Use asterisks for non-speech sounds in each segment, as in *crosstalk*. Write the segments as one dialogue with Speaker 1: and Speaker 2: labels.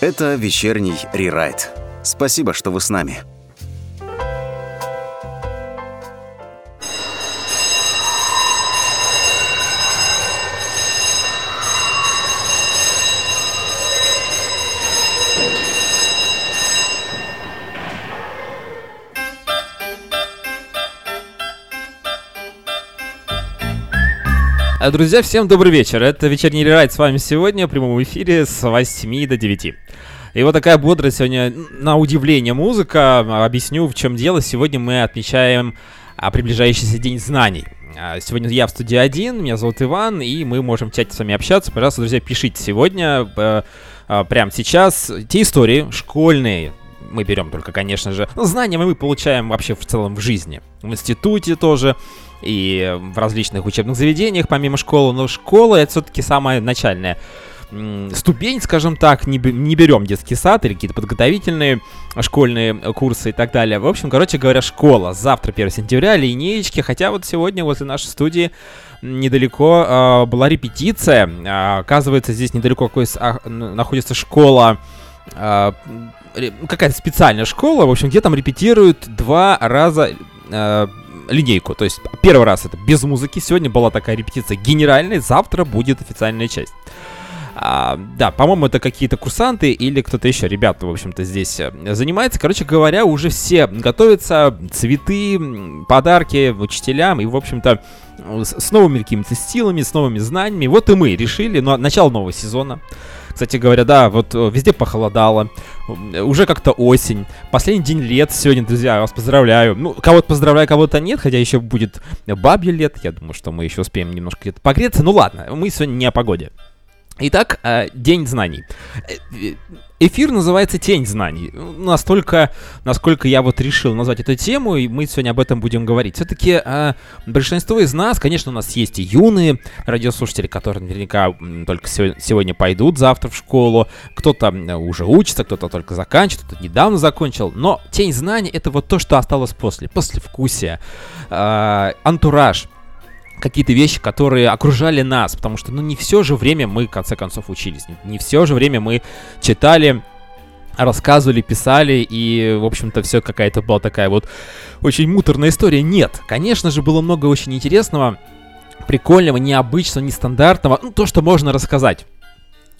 Speaker 1: Это вечерний рерайт. Спасибо, что вы с нами.
Speaker 2: Друзья, всем добрый вечер. Это вечерний райд с вами сегодня в прямом эфире с 8 до 9. И вот такая бодрая сегодня, на удивление, музыка. Объясню, в чем дело. Сегодня мы отмечаем а, приближающийся День знаний. А, Сегодня я в студии один, меня зовут Иван, и мы можем в чате с вами общаться. Пожалуйста, друзья, пишите сегодня, э, прямо сейчас, те истории школьные, мы берем только, конечно же, ну, знания мы получаем вообще в целом в жизни. В институте тоже, и в различных учебных заведениях, помимо школы. Но школа это все-таки самая начальная ступень, скажем так, не, не берем детский сад или какие-то подготовительные школьные э, курсы и так далее. В общем, короче говоря, школа. Завтра, 1 сентября, линеечки. Хотя вот сегодня возле нашей студии недалеко э, была репетиция. А, оказывается, здесь недалеко какой а, находится школа а, ре- какая-то специальная школа, в общем, где там репетируют два раза э, линейку. То есть первый раз это без музыки, сегодня была такая репетиция генеральная, завтра будет официальная часть. А, да, по-моему, это какие-то курсанты или кто-то еще, ребята, в общем-то, здесь э, занимается. Короче говоря, уже все готовятся, цветы, подарки учителям и, в общем-то, с, с новыми какими-то стилами, с новыми знаниями. Вот и мы решили, ну, начало нового сезона. Кстати говоря, да, вот э, везде похолодало, уже как-то осень, последний день лет сегодня, друзья, вас поздравляю. Ну, кого-то поздравляю, кого-то нет, хотя еще будет бабье лет, я думаю, что мы еще успеем немножко где-то погреться. Ну ладно, мы сегодня не о погоде. Итак, э, День знаний. Э, э, Эфир называется «Тень знаний». Ну, Настолько, насколько я вот решил назвать эту тему, и мы сегодня об этом будем говорить. Все-таки большинство из нас, конечно, у нас есть и юные радиослушатели, которые наверняка только сего- сегодня пойдут завтра в школу. Кто-то уже учится, кто-то только заканчивает, кто-то недавно закончил. Но «Тень знаний» — это вот то, что осталось после, послевкусие, э, антураж какие-то вещи, которые окружали нас, потому что, ну, не все же время мы, в конце концов, учились, не, все же время мы читали, рассказывали, писали, и, в общем-то, все какая-то была такая вот очень муторная история. Нет, конечно же, было много очень интересного, прикольного, необычного, нестандартного, ну, то, что можно рассказать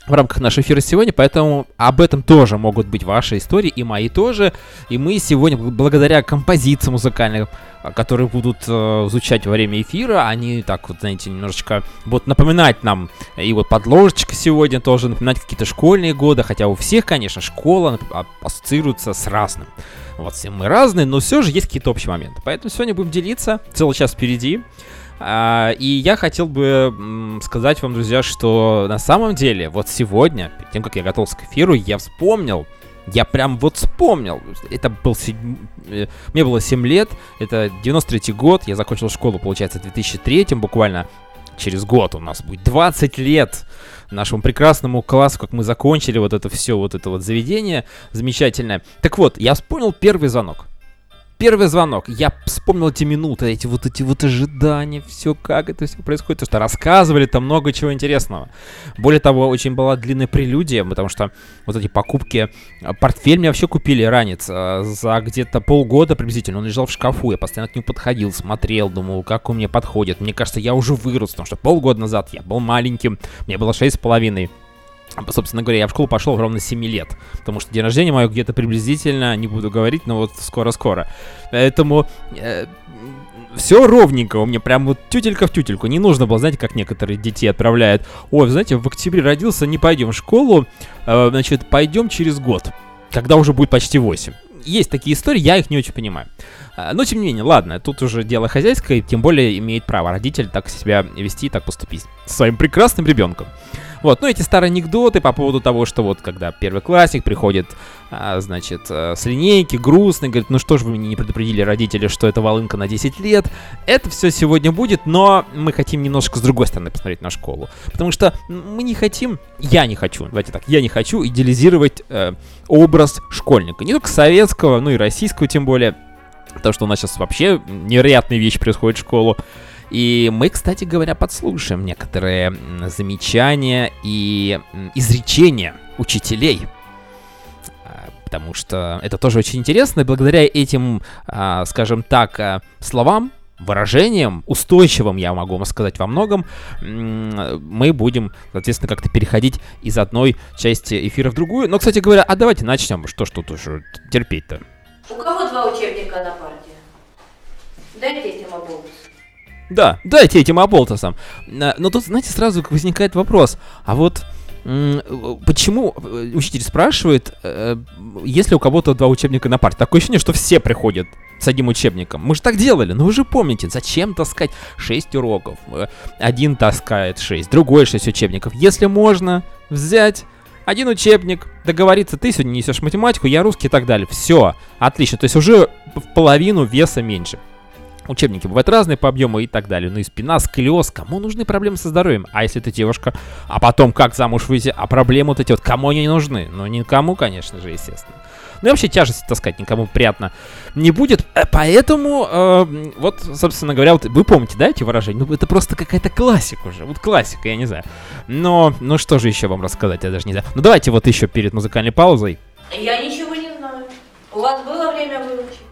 Speaker 2: в рамках нашего эфира сегодня, поэтому об этом тоже могут быть ваши истории, и мои тоже. И мы сегодня, бл- благодаря композициям музыкальным, а, которые будут э, звучать во время эфира, они так вот, знаете, немножечко будут напоминать нам, и вот подложечка сегодня тоже напоминать какие-то школьные годы, хотя у всех, конечно, школа а- ассоциируется с разным. Вот все мы разные, но все же есть какие-то общие моменты. Поэтому сегодня будем делиться, целый час впереди. А, и я хотел бы сказать вам, друзья, что на самом деле, вот сегодня, перед тем, как я готовился к эфиру, я вспомнил, я прям вот вспомнил, это был э, мне было 7 лет, это 93 год, я закончил школу, получается, в 2003, буквально через год у нас будет 20 лет нашему прекрасному классу, как мы закончили вот это все, вот это вот заведение замечательное. Так вот, я вспомнил первый звонок. Первый звонок. Я вспомнил эти минуты, эти вот эти вот ожидания, все как это все происходит. То, что рассказывали там много чего интересного. Более того, очень была длинная прелюдия, потому что вот эти покупки... а, Портфель мне вообще купили ранец а, за где-то полгода приблизительно. Он лежал в шкафу, я постоянно к нему подходил, смотрел, думал, как он мне подходит. Мне кажется, я уже вырос, потому что полгода назад я был маленьким, мне было шесть с половиной. Собственно говоря, я в школу пошел ровно 7 лет, потому что день рождения мое где-то приблизительно, не буду говорить, но вот скоро-скоро. Поэтому все ровненько у меня, прям вот тютелька в тютельку. Не нужно было, знаете, как некоторые детей отправляют. Ой, знаете, в октябре родился, не пойдем в школу, э, значит, пойдем через год, когда уже будет почти 8. Есть такие истории, я их не очень понимаю. А, Но, тем не менее, ладно, тут уже дело хозяйское, тем более имеет право родитель так себя вести так поступить с своим прекрасным ребенком. Вот, ну эти старые анекдоты по поводу того, что вот когда первый классик приходит, а, значит, э, с линейки, грустный, говорит, ну что ж вы меня не предупредили, родители, что это волынка на 10 лет. Это все сегодня будет, но мы хотим немножко с другой стороны посмотреть на школу. Потому что мы не хотим, я не хочу, давайте так, я не хочу идеализировать э, образ школьника. Не только советского, но и российского тем более. Потому что у нас сейчас вообще невероятные вещи происходят в школу. И мы, кстати говоря, подслушаем некоторые замечания и изречения учителей. потому что это тоже очень интересно, и благодаря этим, а, скажем так, а, словам, выражением, устойчивым, я могу вам сказать, во многом, мы будем, соответственно, как-то переходить из одной части эфира в другую. Но, кстати говоря, а давайте начнем. Что ж тут уже терпеть-то?
Speaker 3: У кого два учебника на парте? Дайте этим оболтусам.
Speaker 2: Да, дайте этим оболтусам. Но тут, знаете, сразу возникает вопрос. А вот почему э, учитель спрашивает, э, если у кого-то два учебника на парте? Такое ощущение, что все приходят с одним учебником. Мы же так делали, но вы же помните, зачем таскать 6 уроков? Э, один таскает 6, другой 6 учебников. Если можно взять один учебник, договориться, ты сегодня несешь математику, я русский и так далее. Все, отлично. То есть уже в половину веса меньше. Учебники бывают разные по объему и так далее. Ну и спина, сколиоз. Кому нужны проблемы со здоровьем? А если ты девушка? А потом как замуж выйти? А проблемы вот эти вот кому они нужны? Ну никому, конечно же, естественно. Ну и вообще тяжесть таскать никому приятно не будет. Э, поэтому, э, вот, собственно говоря, вот вы помните, да, эти выражения? Ну, это просто какая-то классика уже. Вот классика, я не знаю. Но, ну что же еще вам рассказать, я даже не знаю. Ну давайте вот еще перед музыкальной паузой.
Speaker 3: Я ничего не знаю. У вас было время выучить?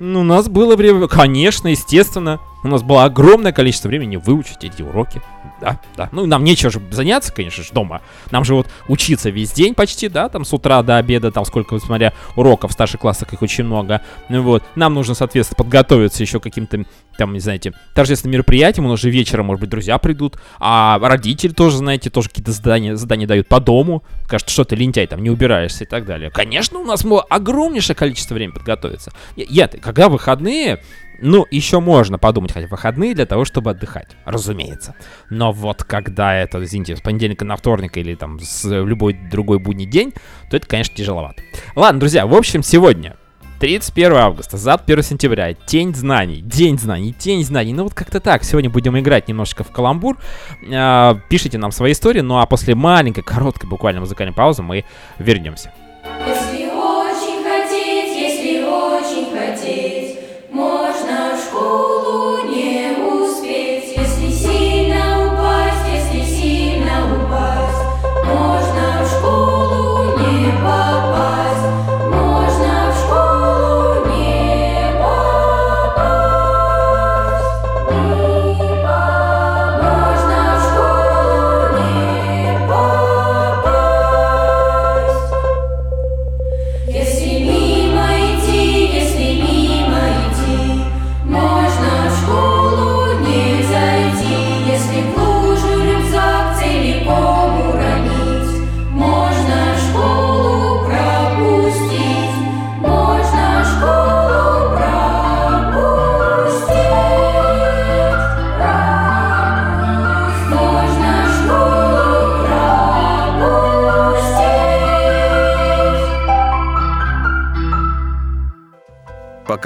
Speaker 2: Ну, у нас было время, конечно, естественно. У нас было огромное количество времени выучить эти уроки. Да, да. Ну, нам нечего же заняться, конечно же, дома. Нам же вот учиться весь день почти, да, там с утра до обеда, там сколько, смотря, уроков в старших классах их очень много. Ну вот. Нам нужно, соответственно, подготовиться еще каким-то, там, не знаете, торжественным мероприятиям. У нас же вечером, может быть, друзья придут. А родители тоже, знаете, тоже какие-то задания, задания дают по дому. Скажут, что ты лентяй, там, не убираешься и так далее. Конечно, у нас огромнейшее количество времени подготовиться. Я, я когда выходные, ну, еще можно подумать, хотя выходные для того, чтобы отдыхать, разумеется. Но вот когда это, извините, с понедельника на вторник или там с любой другой будний день, то это, конечно, тяжеловато. Ладно, друзья, в общем, сегодня 31 августа, зад 1 сентября, Тень знаний, День знаний, Тень знаний. Ну вот как-то так, сегодня будем играть немножечко в каламбур. Э, пишите нам свои истории, ну а после маленькой, короткой буквально музыкальной паузы мы вернемся.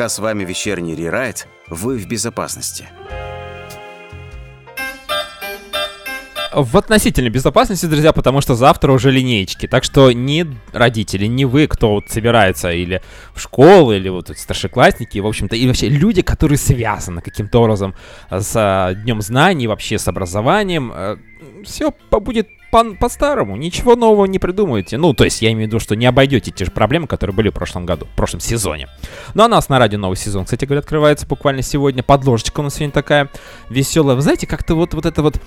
Speaker 1: Пока с вами вечерний рерайт, вы в безопасности.
Speaker 2: в относительной безопасности, друзья, потому что завтра уже линеечки. Так что ни родители, ни вы, кто вот собирается или в школу, или вот старшеклассники, в общем-то, и вообще люди, которые связаны каким-то образом с а, Днем знаний, вообще с образованием, э, все будет по-старому, ничего нового не придумаете. Ну, то есть я имею в виду, что не обойдете те же проблемы, которые были в прошлом году, в прошлом сезоне. Ну, а нас на радио новый сезон, кстати говоря, открывается буквально сегодня. Подложечка у нас сегодня такая веселая. Вы знаете, как-то вот, вот эта вот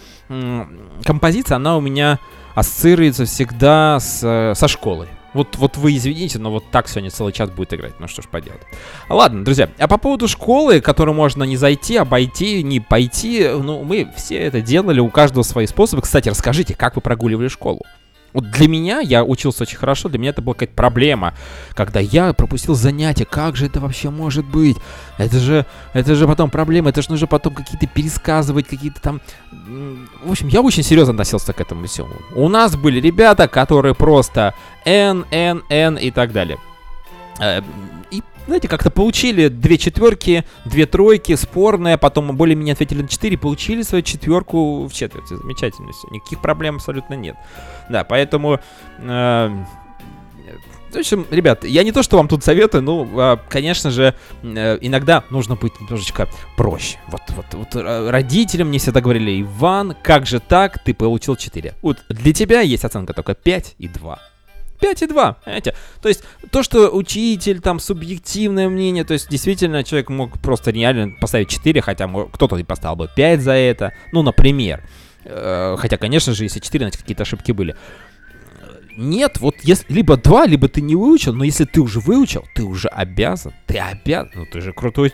Speaker 2: композиция, она у меня ассоциируется всегда с, э, со школой. Вот, вот вы извините, но вот так сегодня целый час будет играть. Ну что ж поделать. Ладно, друзья, а по поводу школы, которую можно не зайти, обойти, не пойти, ну, мы все это делали, у каждого свои способы. Кстати, расскажите, как вы прогуливали школу? Вот для меня, я учился очень хорошо, для меня это была какая-то проблема, когда я пропустил занятия, как же это вообще может быть? Это же, это же потом проблема, это же нужно потом какие-то пересказывать, какие-то там... В общем, я очень серьезно относился к этому всему. У нас были ребята, которые просто N, N, N и так далее. Э, и знаете, как-то получили две четверки, две тройки, спорные, потом более-менее ответили на четыре, получили свою четверку в четверти. Замечательно все, никаких проблем абсолютно нет. Да, поэтому... Э, в общем, ребят, я не то, что вам тут советую, ну, конечно же, э, иногда нужно быть немножечко проще. Вот, вот, вот э, родителям мне всегда говорили, Иван, как же так, ты получил 4. Вот для тебя есть оценка только 5 и 2. 5,2, понимаете? То есть то, что учитель, там, субъективное мнение, то есть действительно человек мог просто реально поставить 4, хотя кто-то и поставил бы 5 за это, ну, например. Э, хотя, конечно же, если 4, значит, какие-то ошибки были. Нет, вот если либо 2, либо ты не выучил, но если ты уже выучил, ты уже обязан, ты обязан, ну ты же крутой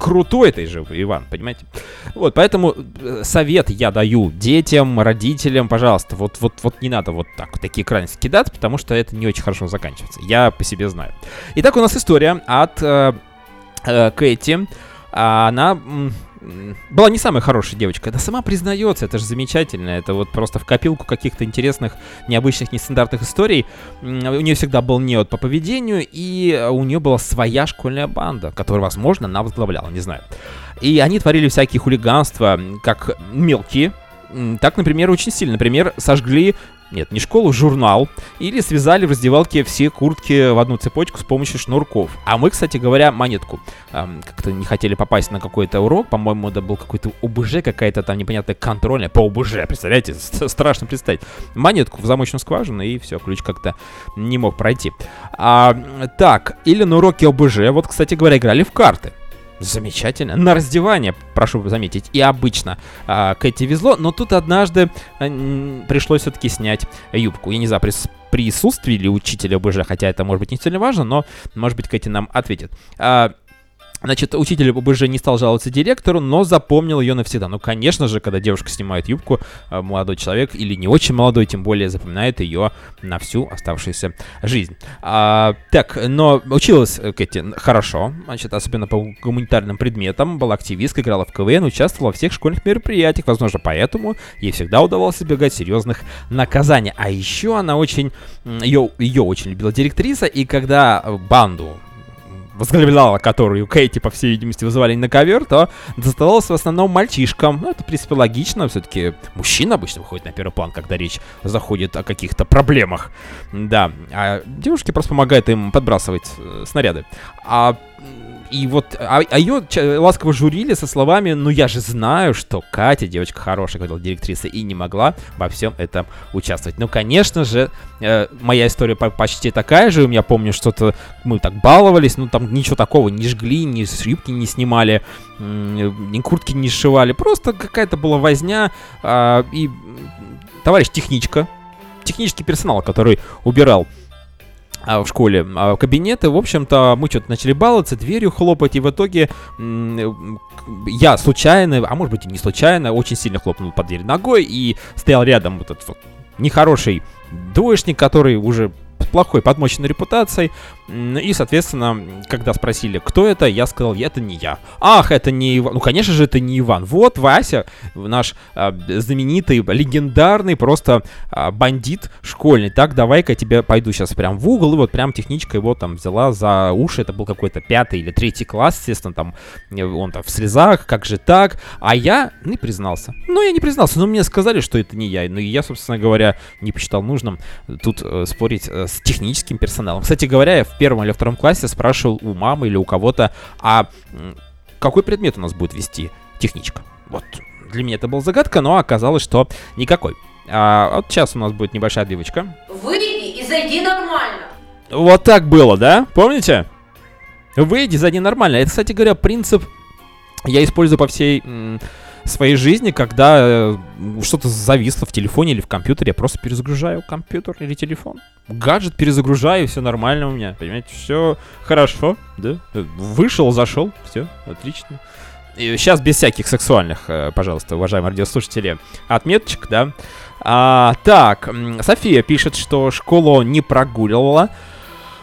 Speaker 2: крутой ты же, Иван, понимаете? Вот, поэтому э, совет я даю детям, родителям, пожалуйста, вот, вот, вот не надо вот так, вот такие крайности кидать, потому что это не очень хорошо заканчивается. Я по себе знаю. Итак, у нас история от э, э, Кэти. Она была не самая хорошая девочка. Она сама признается, это же замечательно. Это вот просто в копилку каких-то интересных, необычных, нестандартных историй. У нее всегда был неот по поведению, и у нее была своя школьная банда, которую, возможно, она возглавляла, не знаю. И они творили всякие хулиганства, как мелкие, так, например, очень сильно. Например, сожгли нет, не школу, журнал, или связали в раздевалке все куртки в одну цепочку с помощью шнурков. А мы, кстати говоря, монетку. Эм, как-то не хотели попасть на какой-то урок, по-моему, это был какой-то ОБЖ, какая-то там непонятная контрольная по ОБЖ, представляете? Страшно представить. Монетку в замочную скважину, и все, ключ как-то не мог пройти. А, так, или на уроке ОБЖ, вот, кстати говоря, играли в карты. Замечательно. На раздевание, прошу заметить. И обычно а, Кэти везло, но тут однажды а, пришлось все-таки снять юбку. Я не знаю, при присутствии ли учителя БЖ, хотя это может быть не сильно важно, но, может быть, Кэти нам ответит. А, Значит, учитель ОБЖ не стал жаловаться директору, но запомнил ее навсегда. Ну, конечно же, когда девушка снимает юбку, э, молодой человек, или не очень молодой, тем более, запоминает ее на всю оставшуюся жизнь. А, так, но училась Кэти хорошо, значит, особенно по гуманитарным предметам, была активисткой, играла в КВН, участвовала во всех школьных мероприятиях, возможно, поэтому ей всегда удавалось избегать серьезных наказаний. А еще она очень, ее, ее очень любила директриса, и когда банду возглавляла которую Кейти, по всей видимости, вызывали на ковер, то доставалось в основном мальчишкам. Ну, это, в принципе, логично. Все-таки мужчина обычно выходит на первый план, когда речь заходит о каких-то проблемах. Да. А девушки просто помогают им подбрасывать э, снаряды. А и вот, а, а ее ласково журили со словами, ну я же знаю, что Катя девочка хорошая, говорила директриса, и не могла во всем этом участвовать. Ну, конечно же, э, моя история почти такая же, я помню, что-то мы так баловались, ну там ничего такого, не жгли, ни шрипки не снимали, ни куртки не сшивали, просто какая-то была возня, э, и товарищ техничка, технический персонал, который убирал в школе а, кабинеты. В общем-то, мы что-то начали баловаться, дверью хлопать, и в итоге я случайно, а может быть и не случайно, очень сильно хлопнул под дверь ногой и стоял рядом вот этот вот нехороший двоечник, который уже плохой подмоченной репутацией. И, соответственно, когда спросили, кто это, я сказал, это не я. Ах, это не Иван. Ну, конечно же, это не Иван. Вот Вася, наш а, знаменитый, легендарный просто а, бандит школьный. Так, давай-ка я тебе пойду сейчас прям в угол. И вот прям техничка его там взяла за уши. Это был какой-то пятый или третий класс, естественно, там он там в слезах, как же так. А я не признался. Ну, я не признался, но мне сказали, что это не я. Ну, и я, собственно говоря, не посчитал нужным тут э, спорить э, с техническим персоналом. Кстати говоря, я в первом или втором классе спрашивал у мамы или у кого-то, а какой предмет у нас будет вести техничка? Вот для меня это была загадка, но оказалось, что никакой. А, вот сейчас у нас будет небольшая отбивочка.
Speaker 3: Выйди и зайди нормально.
Speaker 2: Вот так было, да? Помните? Выйди, зайди нормально. Это, кстати говоря, принцип я использую по всей своей жизни, когда э, что-то зависло в телефоне или в компьютере, я просто перезагружаю компьютер или телефон. Гаджет перезагружаю, все нормально у меня, понимаете, все хорошо, да? Вышел, зашел, все, отлично. И сейчас без всяких сексуальных, э, пожалуйста, уважаемые радиослушатели, отметочек, да. А, так, София пишет, что школу не прогуливала,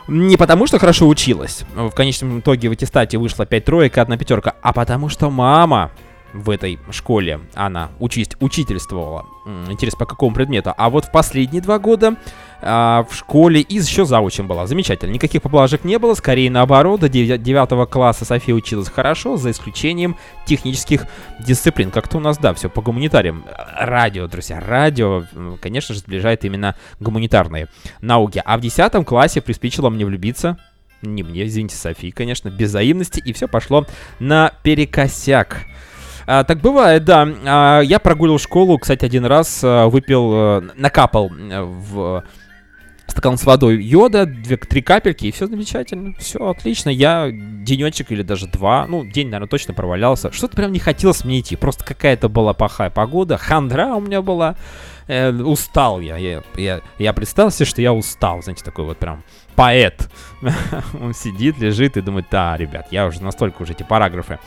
Speaker 2: не потому, что хорошо училась. В конечном итоге в аттестате вышла 5 троек и одна пятерка, а потому что мама в этой школе она учить, учительствовала. Интересно, по какому предмету. А вот в последние два года а, в школе и еще заучим была. Замечательно. Никаких поблажек не было, скорее наоборот. До 9 класса София училась хорошо, за исключением технических дисциплин. Как-то у нас, да, все по гуманитариям. Радио, друзья, радио, конечно же, сближает именно гуманитарные науки. А в 10 классе приспичило мне влюбиться не мне, извините, Софии, конечно, без взаимности, и все пошло на перекосяк. А, так бывает, да. А, я прогуливал школу, кстати, один раз а, выпил, а, накапал в стакан с водой йода, две-три капельки, и все замечательно. Все отлично. Я денечек или даже два, ну, день, наверное, точно провалялся. Что-то прям не хотелось мне идти. Просто какая-то была плохая погода, хандра у меня была. Э, устал я. Я, я. я представил себе, что я устал. Знаете, такой вот прям поэт. *laughs* Он сидит, лежит и думает, да, ребят, я уже настолько уже эти параграфы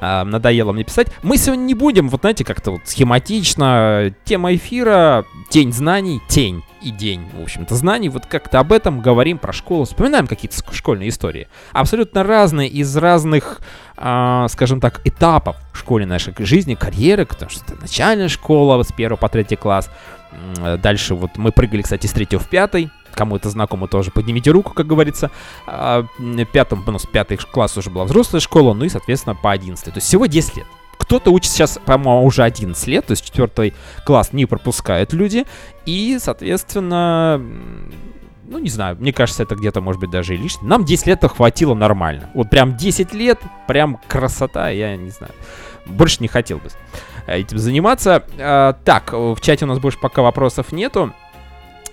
Speaker 2: э, надоело мне писать. Мы сегодня не будем, вот знаете, как-то вот схематично. Тема эфира, тень знаний, тень и день, в общем-то, знаний. Вот как-то об этом говорим, про школу, вспоминаем какие-то школьные истории. Абсолютно разные, из разных, э, скажем так, этапов в школе нашей жизни, карьеры, потому что это начальная школа с 1 по 3 класс. Дальше вот мы прыгали, кстати, с 3 в 5, кому это знакомо тоже, поднимите руку, как говорится. А, пятом, у нас пятый класс уже была взрослая школа, ну и, соответственно, по 11. То есть всего 10 лет. Кто-то учится сейчас, по-моему, уже 11 лет, то есть четвертый класс не пропускают люди. И, соответственно, ну, не знаю, мне кажется, это где-то, может быть, даже и лишнее. Нам 10 лет хватило нормально. Вот прям 10 лет, прям красота, я не знаю. Больше не хотел бы этим заниматься. А, так, в чате у нас больше пока вопросов нету.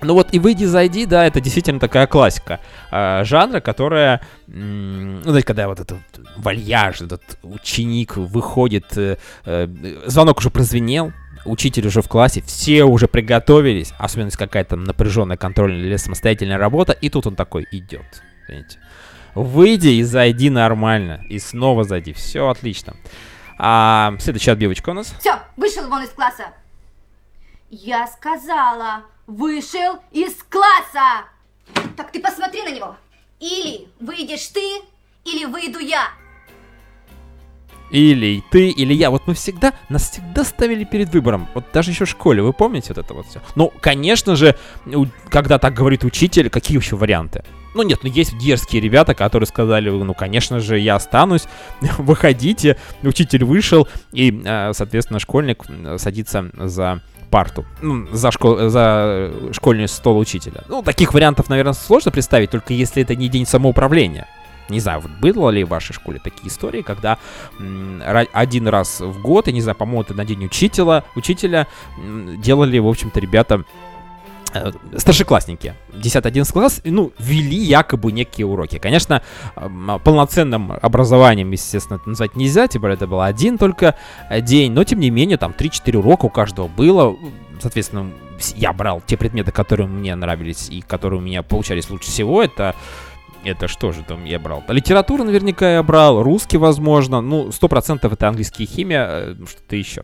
Speaker 2: Ну вот и выйди, зайди, да, это действительно такая классика э, жанра, которая, ну, знаете, когда вот этот вальяж, этот ученик выходит, э, э, звонок уже прозвенел, учитель уже в классе, все уже приготовились, особенно какая-то напряженная контрольная или самостоятельная работа, и тут он такой идет, понимаете. Выйди и зайди нормально, и снова зайди, все отлично. А, следующая отбивочка у нас.
Speaker 3: Все, вышел вон из класса. Я сказала, вышел из класса. Так ты посмотри на него. Или выйдешь ты, или выйду я.
Speaker 2: Или ты, или я. Вот мы всегда, нас всегда ставили перед выбором. Вот даже еще в школе, вы помните вот это вот все? Ну, конечно же, когда так говорит учитель, какие еще варианты? Ну нет, ну есть дерзкие ребята, которые сказали, ну конечно же, я останусь, *laughs* выходите. Учитель вышел, и, э, соответственно, школьник садится за парту, ну, за, школ, за школьный стол учителя. Ну, таких вариантов, наверное, сложно представить, только если это не день самоуправления. Не знаю, вот было ли в вашей школе такие истории, когда один раз в год, я не знаю, по-моему, это на день учителя, учителя делали, в общем-то, ребята Э, старшеклассники, 10-11 класс, ну, вели якобы некие уроки. Конечно, полноценным образованием, естественно, это назвать нельзя, тем более это был один только э, день, но, тем не менее, там 3-4 урока у каждого было. Соответственно, я брал те предметы, которые мне нравились и которые у меня получались лучше всего. Это это что же там я брал? Литературу наверняка я брал, русский, возможно. Ну, сто процентов это английский химия, э, что-то еще.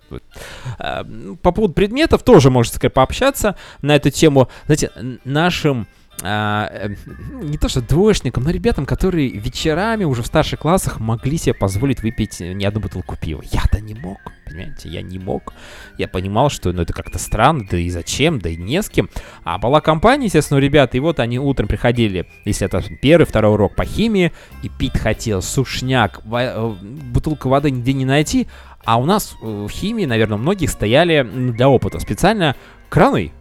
Speaker 2: Э, по поводу предметов тоже можете пообщаться на эту тему. Знаете, нашим а, э, не то что двоечникам, но ребятам, которые вечерами уже в старших классах могли себе позволить выпить не одну бутылку пива. Я-то не мог, понимаете, я не мог. Я понимал, что ну, это как-то странно, да и зачем, да и не с кем. А была компания, естественно, у ребят, и вот они утром приходили, если это первый, второй урок по химии, и пить хотел сушняк, э, бутылку воды нигде не найти, а у нас э, в химии, наверное, многих стояли для опыта специально краны,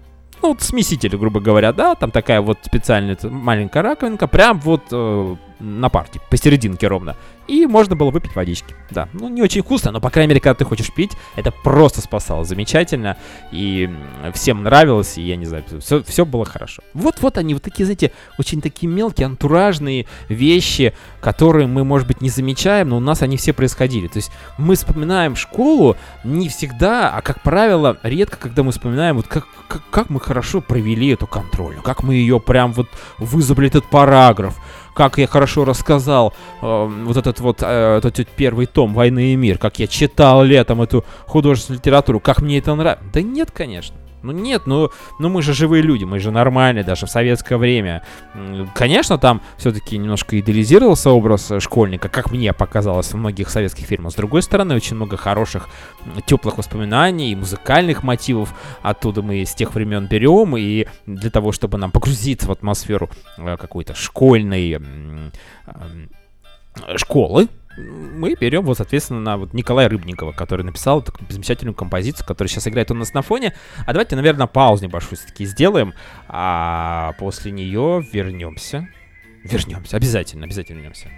Speaker 2: ну, вот смеситель, грубо говоря, да, там такая вот специальная маленькая раковинка, прям вот э, на парте, посерединке ровно. И можно было выпить водички. Да, ну не очень вкусно, но по крайней мере, когда ты хочешь пить, это просто спасало замечательно. И всем нравилось, и я не знаю, все, все было хорошо. Вот-вот они, вот такие, знаете, очень такие мелкие, антуражные вещи, которые мы, может быть, не замечаем, но у нас они все происходили. То есть мы вспоминаем школу не всегда, а, как правило, редко, когда мы вспоминаем, вот как, как, как мы хорошо провели эту контрольную, как мы ее прям вот вызубли этот параграф, как я хорошо рассказал э, вот этот вот, э, этот первый том «Войны и мир», как я читал летом эту художественную литературу, как мне это нравится. Да нет, конечно. Ну нет, ну, ну мы же живые люди, мы же нормальные, даже в советское время. Конечно, там все-таки немножко идеализировался образ школьника, как мне показалось в многих советских фильмах. С другой стороны, очень много хороших, теплых воспоминаний и музыкальных мотивов оттуда мы с тех времен берем. И для того, чтобы нам погрузиться в атмосферу э, какой-то школьной школы, мы берем вот, соответственно, на вот Николая Рыбникова, который написал такую замечательную композицию, которая сейчас играет у нас на фоне. А давайте, наверное, паузу небольшую все-таки сделаем, а после нее вернемся. Вернемся, обязательно, обязательно вернемся.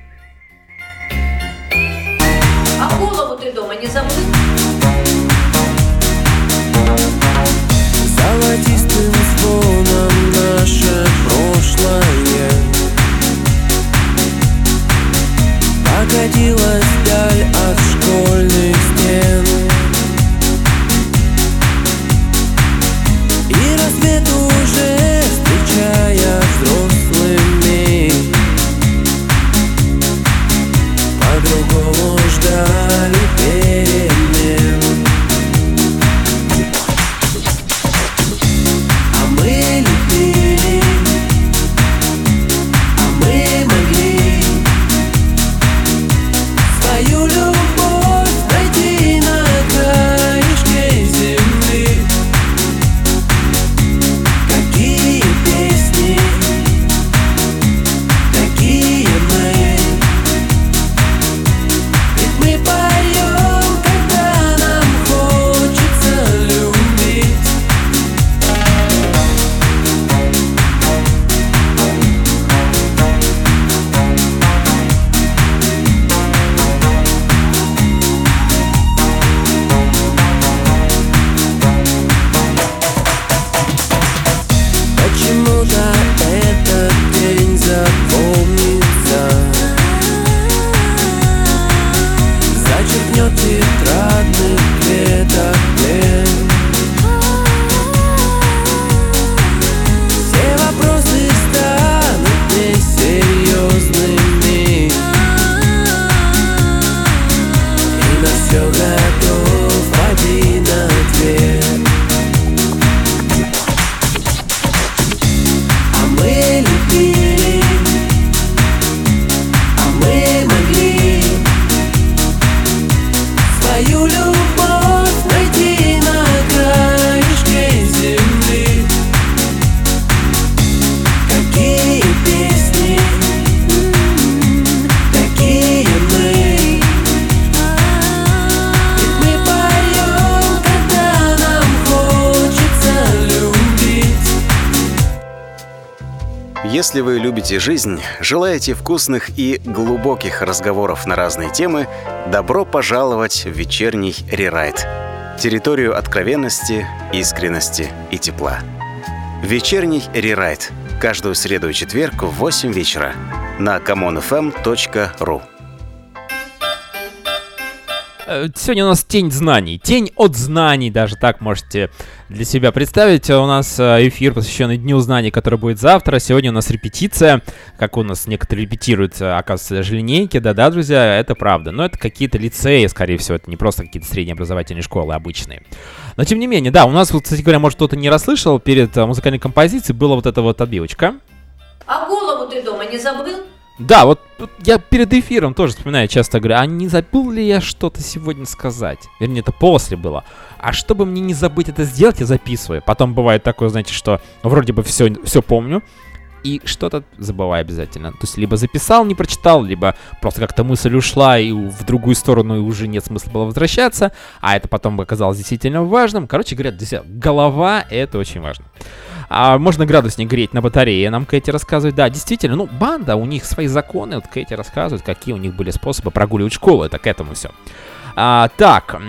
Speaker 3: А голову ты дома не забыл?
Speaker 4: Золотистым
Speaker 5: фоном наше прошлое Покатилась вдаль от школьных стен. И рассвет уже встречая взрослыми. По-другому ждали перемен
Speaker 1: любите жизнь, желаете вкусных и глубоких разговоров на разные темы, добро пожаловать в вечерний рерайт. Территорию откровенности, искренности и тепла. Вечерний рерайт. Каждую среду и четверг в 8 вечера на commonfm.ru.
Speaker 2: Сегодня у нас тень знаний. Тень от знаний, даже так можете для себя представить. У нас э, эфир, посвященный Дню знаний, который будет завтра. Сегодня у нас репетиция. Как у нас некоторые репетируют, э, оказывается, даже линейки. Да-да, друзья, это правда. Но это какие-то лицеи, скорее всего. Это не просто какие-то средние образовательные школы обычные. Но тем не менее, да, у нас, вот, кстати говоря, может кто-то не расслышал, перед э, музыкальной композицией была вот эта вот отбивочка.
Speaker 4: А голову ты дома не забыл?
Speaker 2: Да, вот я перед эфиром тоже вспоминаю, часто говорю, а не забыл ли я что-то сегодня сказать? Вернее, это после было. А чтобы мне не забыть это сделать, я записываю. Потом бывает такое, знаете, что вроде бы все, все помню, и что-то забываю обязательно. То есть либо записал, не прочитал, либо просто как-то мысль ушла и в другую сторону и уже нет смысла было возвращаться, а это потом оказалось действительно важным. Короче говоря, друзья, голова — это очень важно. А можно градусник греть на батарее, нам Кэти рассказывает. Да, действительно, ну, банда, у них свои законы, вот Кэти рассказывает, какие у них были способы прогуливать школу, это к этому все. А, так,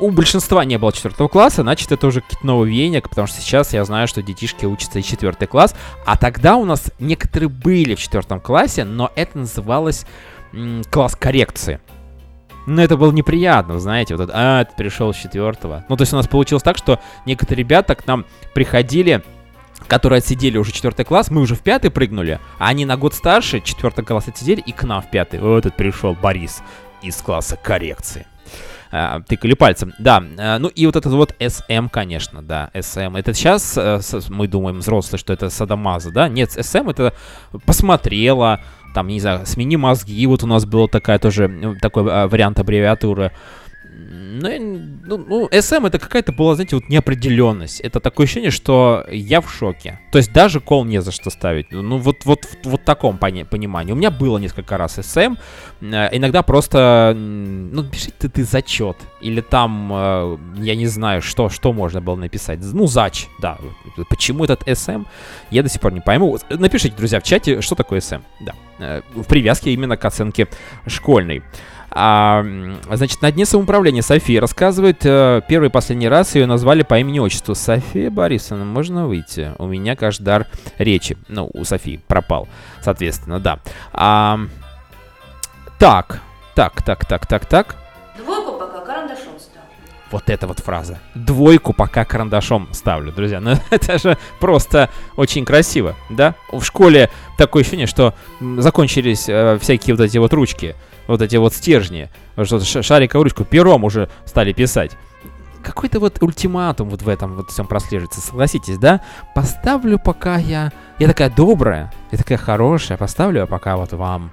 Speaker 2: у большинства не было четвертого класса, значит, это уже какие-то новые потому что сейчас я знаю, что детишки учатся и четвертый класс, а тогда у нас некоторые были в четвертом классе, но это называлось класс коррекции. Но это было неприятно, знаете, вот это, а, ты перешел с четвертого. Ну, то есть у нас получилось так, что некоторые ребята к нам приходили, которые отсидели уже четвертый класс, мы уже в пятый прыгнули, а они на год старше, четвертый класс отсидели, и к нам в пятый. Вот этот пришел Борис из класса коррекции. А, тыкали пальцем. Да, а, ну и вот этот вот SM, конечно, да, SM. Это сейчас э, мы думаем, взрослые, что это садомаза, да? Нет, SM это посмотрела, там, не знаю, смени мозги, вот у нас была такая тоже, э, такой вариант аббревиатуры. Ну, я н- ну, ну, SM это какая-то была, знаете, вот неопределенность. Это такое ощущение, что я в шоке. То есть даже кол не за что ставить. Ну, вот, вот в вот таком пони- понимании. У меня было несколько раз SM. Э, Иногда просто, ну, пишите ты, ты зачет. Или там, э, я не знаю, что, что можно было написать. Ну, зач, да. Почему этот SM, я до сих пор не пойму. Напишите, друзья, в чате, что такое SM. Да. Э, В привязке именно к оценке школьной. А, значит, на дне самоуправления София рассказывает, э, первый и последний раз ее назвали по имени-отчеству. София Борисовна, можно выйти? У меня, кажется, дар речи. Ну, у Софии пропал, соответственно, да. А, так, так, так, так, так, так.
Speaker 6: Двойку пока карандашом ставлю.
Speaker 2: Вот эта вот фраза. Двойку пока карандашом ставлю, друзья. Ну, *laughs* это же просто очень красиво, да? В школе такое ощущение, что закончились э, всякие вот эти вот ручки, вот эти вот стержни, что шариковую ручку пером уже стали писать. Какой-то вот ультиматум вот в этом вот всем прослеживается, согласитесь, да? Поставлю пока я... Я такая добрая, я такая хорошая, поставлю я пока вот вам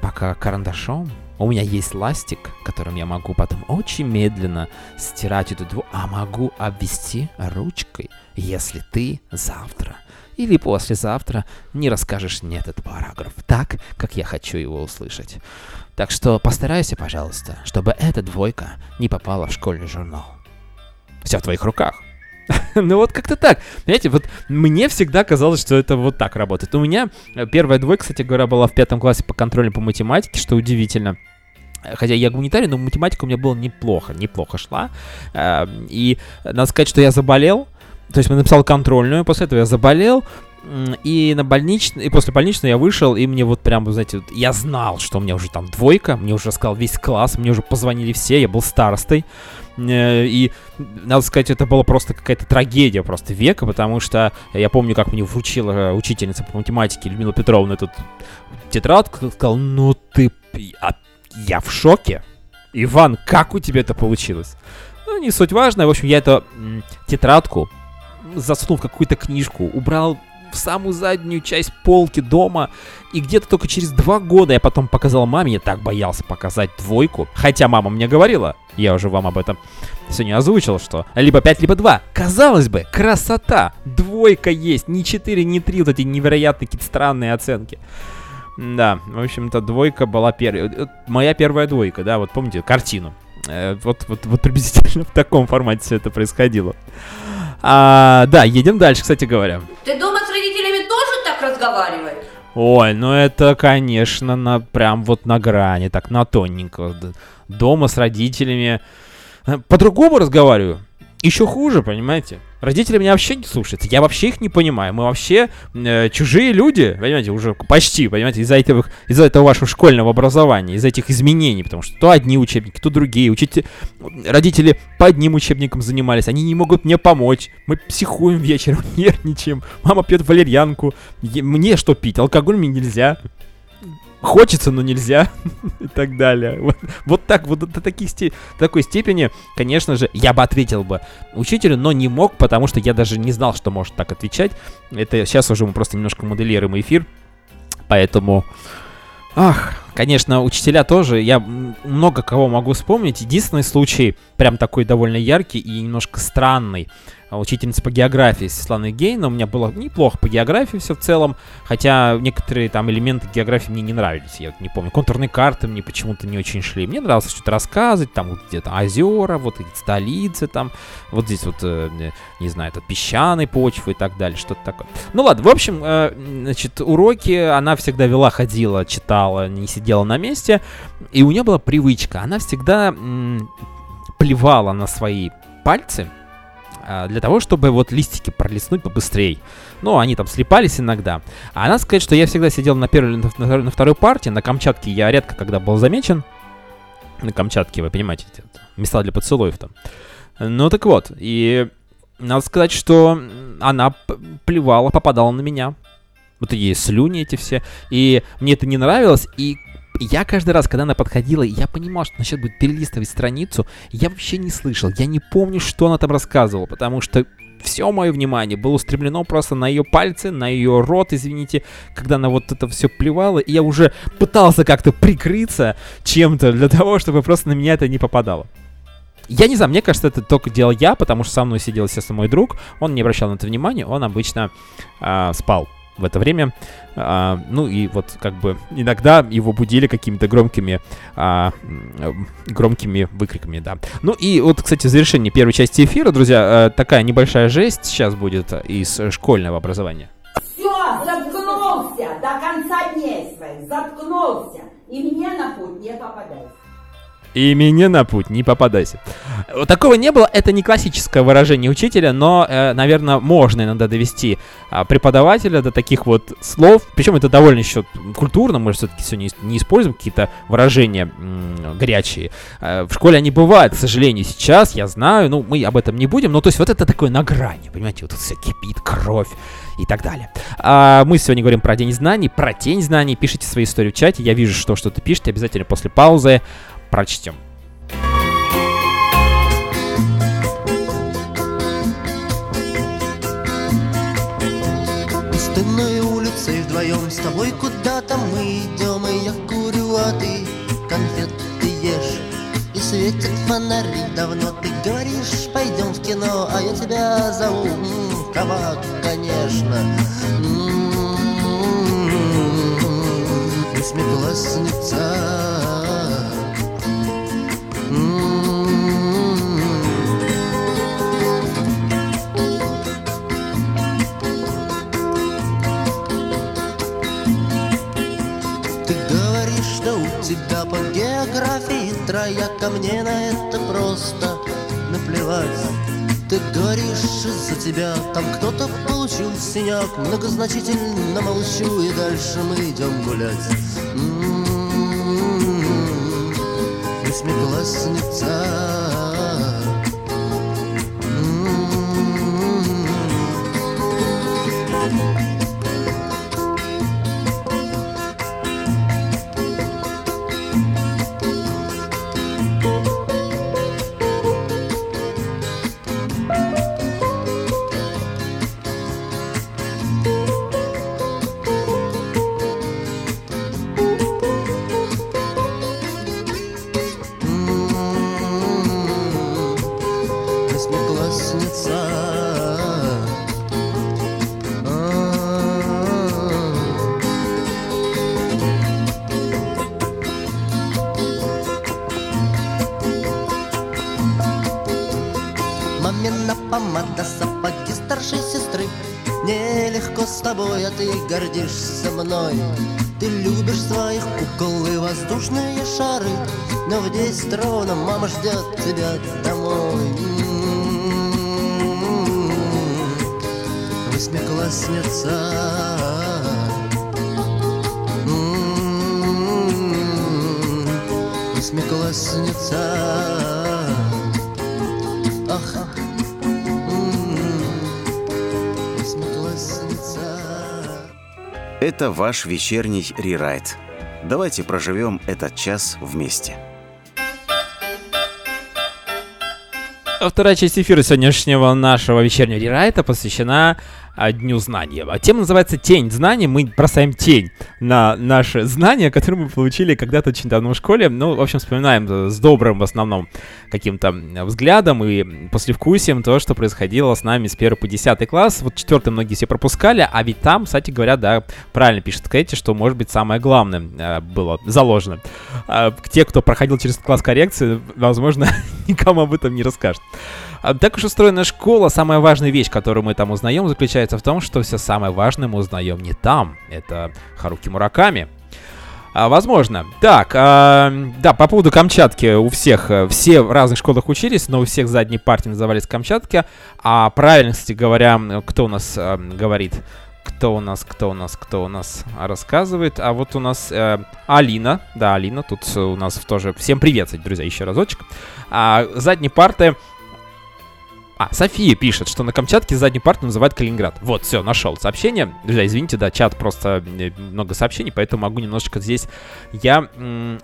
Speaker 2: пока карандашом. У меня есть ластик, которым я могу потом очень медленно стирать эту дву, а могу обвести ручкой, если ты завтра или послезавтра не расскажешь мне этот параграф так, как я хочу его услышать. Так что постарайся, пожалуйста, чтобы эта двойка не попала в школьный журнал. Все в твоих руках. *laughs* Ну вот как-то так. Понимаете, вот мне всегда казалось, что это вот так работает. У меня э, первая двойка, кстати говоря, была в пятом классе по контролю по математике, что удивительно. Э, Хотя я гуманитарий, но математика у меня была неплохо, неплохо шла. Э, И надо сказать, что я заболел. То есть я написал контрольную, после этого я заболел. И на больничный, и после больничной я вышел, и мне вот прям, знаете, вот я знал, что у меня уже там двойка, мне уже сказал весь класс, мне уже позвонили все, я был старостой. Э, И, надо сказать, это была просто какая-то трагедия просто века, потому что я помню, как мне вручила э, учительница по математике Людмила Петровна эту тетрадку, сказал, ну ты... а я в шоке. Иван, как у тебя это получилось? Ну, не суть важно. В общем, я эту тетрадку засунул в какую-то книжку, убрал в самую заднюю часть полки дома, и где-то только через два года я потом показал маме, я так боялся показать двойку, хотя мама мне говорила, я уже вам об этом сегодня озвучил, что либо 5, либо 2. Казалось бы, красота, двойка есть, не 4, не 3, вот эти невероятные какие-то странные оценки. Да, в общем-то, двойка была первая. Моя первая двойка, да, вот помните картину. Э, Вот, вот, вот приблизительно в таком формате все это происходило. А, да, едем дальше, кстати говоря.
Speaker 6: Ты дома с родителями тоже так разговариваешь?
Speaker 2: Ой, ну это, конечно, на прям вот на грани, так на тоненько. Дома с родителями. э, По-другому разговариваю. Еще хуже, понимаете? Родители меня вообще не слушают. Я вообще их не понимаю. Мы вообще э, чужие люди, понимаете, уже почти, понимаете, из-за этого, из-за этого вашего школьного образования, из-за этих изменений, потому что то одни учебники, то другие. Учите... Родители по одним учебникам занимались, они не могут мне помочь. Мы психуем вечером, *laughs* нервничаем. Мама пьет валерьянку. Мне что пить? Алкоголь мне нельзя. Хочется, но нельзя. *laughs* И так далее. Вот, вот так, вот до таких сте- такой степени, конечно же, я бы ответил бы учителю, но не мог, потому что я даже не знал, что может так отвечать. Это сейчас уже мы просто немножко моделируем эфир. Поэтому... Ах, конечно, учителя тоже. Я много кого могу вспомнить. Единственный случай, прям такой довольно яркий и немножко странный. А, Учительница по географии Светлана Гейна. У меня было неплохо по географии все в целом. Хотя некоторые там элементы географии мне не нравились. Я вот не помню. Контурные карты мне почему-то не очень шли. Мне нравилось что-то рассказывать. Там вот где-то озера, вот эти столицы там. Вот здесь вот, э, не- знаю, это песчаной почвы и так далее. Что-то такое. Ну ладно, в общем, э, значит, уроки она всегда вела, ходила, читала, не сидела на месте. И у нее была привычка. Она всегда плевала на свои пальцы для того, чтобы вот листики пролистнуть побыстрее. Ну, они там слепались иногда. А она сказать, что я всегда сидел на первой или на, второй- партии. На Камчатке я редко когда был замечен. На Камчатке, вы понимаете, места для поцелуев там. Ну, так вот. И надо сказать, что она плевала, попадала на меня. Вот ей слюни эти все. И мне это не нравилось. И я каждый раз, когда она подходила, я понимал, что сейчас будет перелистывать страницу, я вообще не слышал, я не помню, что она там рассказывала, потому что все мое внимание было устремлено просто на ее пальцы, на ее рот, извините, когда она вот это все плевала, и я уже пытался как-то прикрыться чем-то для того, чтобы просто на меня это не попадало. Я не знаю, мне кажется, это только делал я, потому что со мной сидел, естественно, мой друг, он не обращал на это внимания, он обычно а, спал в это время. А, ну и вот как бы иногда его будили какими-то громкими, а, громкими выкриками, да. Ну и вот, кстати, в завершении первой части эфира, друзья, э, такая небольшая жесть сейчас будет из школьного образования.
Speaker 7: Все, заткнулся до конца дней своих, заткнулся. И мне на путь не попадайся.
Speaker 2: И мне на путь не попадайся. Такого не было, это не классическое выражение учителя, но, наверное, можно иногда довести а, преподавателя до таких вот слов. Причем это довольно еще культурно, мы же все-таки сегодня не используем какие-то выражения горячие. А, В школе они бывают, к сожалению, сейчас, я знаю, ну, мы об этом не будем, но то есть вот это такое на грани, понимаете, вот тут все кипит, кровь и так далее. А, мы сегодня говорим про День знаний, про Тень знаний. Пишите свои истории в чате, я вижу, что что-то пишете, обязательно после паузы прочтем.
Speaker 8: Пустынной улицей вдвоем с тобой куда-то мы идем И я курю, а ты конфеты ешь И светят фонари. Давно Ты говоришь, пойдем в кино А я тебя зову. М, Кабак, конечно. М, Восьмиклассница М, по географии трояка Мне на это просто наплевать. Ты говоришь, из-за тебя там кто-то получил синяк. Многозначительно молчу и дальше мы идем гулять. Восьмиклассница. М-м-м. М-м-м. Гордишься мной Ты любишь своих кукол и воздушные шары Но в десять ровно мама ждет тебя домой. Восьмиклассница. Восьмиклассница
Speaker 1: Это ваш вечерний рерайт. Давайте проживем этот час вместе.
Speaker 2: А Вторая часть эфира сегодняшнего нашего вечернего рерайта посвящена а, Дню знания. А тема называется «Тень знаний». Мы бросаем тень на наши знания, которые мы получили когда-то очень давно в школе. Ну, в общем, вспоминаем э, с добрым, в основном, каким-то м, взглядом и послевкусием то, что происходило с нами с 1 по 10 класс. Вот четвертый многие все пропускали, а ведь там, кстати говоря, да, правильно пишет Кэти, что, может быть, самое главное э, было заложено. А, те, кто проходил через класс коррекции, возможно, *laughs* никому об этом не расскажет. А, Так уж устроена школа, самая важная вещь, которую мы там узнаем, заключается в том, что все самое важное мы узнаем не там. Это Харуки Мураками. А, возможно. Так, а, да, по поводу Камчатки у всех, э, все в разных школах учились, но у всех задние партии назывались Камчатки. А правильно, кстати говоря, кто у нас э, говорит? Кто у нас, кто у нас, кто у нас рассказывает? А вот у нас э, Алина, да, Алина, тут у нас тоже... Всем привет, друзья, еще разочек. А, задние парты а, София пишет, что на Камчатке задний парт называют Калининград. Вот, все, нашел сообщение. Друзья, извините, да, чат просто э, много сообщений, поэтому могу немножечко здесь я э,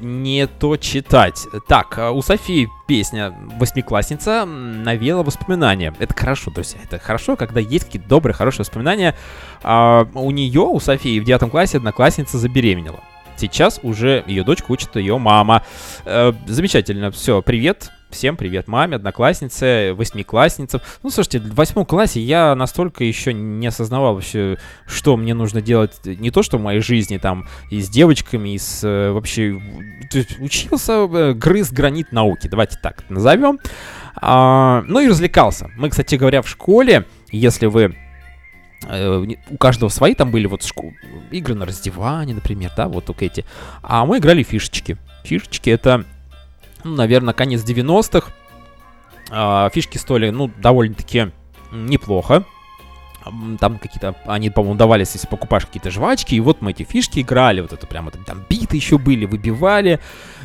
Speaker 2: не то читать. Так, э, у Софии песня «Восьмиклассница» навела воспоминания. Это хорошо, друзья, это хорошо, когда есть какие-то добрые, хорошие воспоминания. А, у нее, у Софии в девятом классе одноклассница забеременела. Сейчас уже ее дочку учит ее мама. Э, замечательно, все, привет. Всем привет маме, однокласснице, восьмиклассницам. Ну, слушайте, в восьмом классе я настолько еще не осознавал вообще, что мне нужно делать, не то что в моей жизни, там, и с девочками, и с э, вообще... то есть учился, э, грыз гранит науки, давайте так назовем. А, ну и развлекался. Мы, кстати говоря, в школе, если вы э, у каждого свои, там были вот шко- игры на раздевание, например, да, вот только эти. А мы играли фишечки. Фишечки это, ну, наверное, конец 90-х. А, фишки стоили, ну, довольно-таки неплохо. Там какие-то, они, по-моему, давались, если покупаешь какие-то жвачки, и вот мы эти фишки играли, вот это прямо там, там биты еще были, выбивали,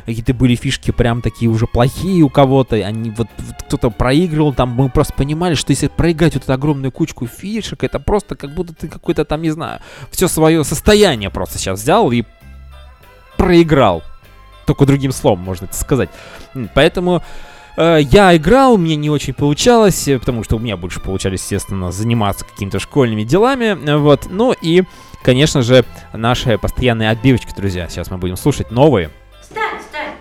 Speaker 2: какие-то были фишки прям такие уже плохие у кого-то, они вот, вот кто-то проигрывал, там мы просто понимали, что если проиграть вот эту огромную кучку фишек, это просто как будто ты какой-то там, не знаю, все свое состояние просто сейчас взял и проиграл. Только другим словом можно это сказать. Поэтому э, я играл, мне не очень получалось, э, потому что у меня больше получались, естественно, заниматься какими-то школьными делами. э, Вот. Ну и, конечно же, наши постоянные отбивочки, друзья. Сейчас мы будем слушать новые.
Speaker 6: Встань, встань.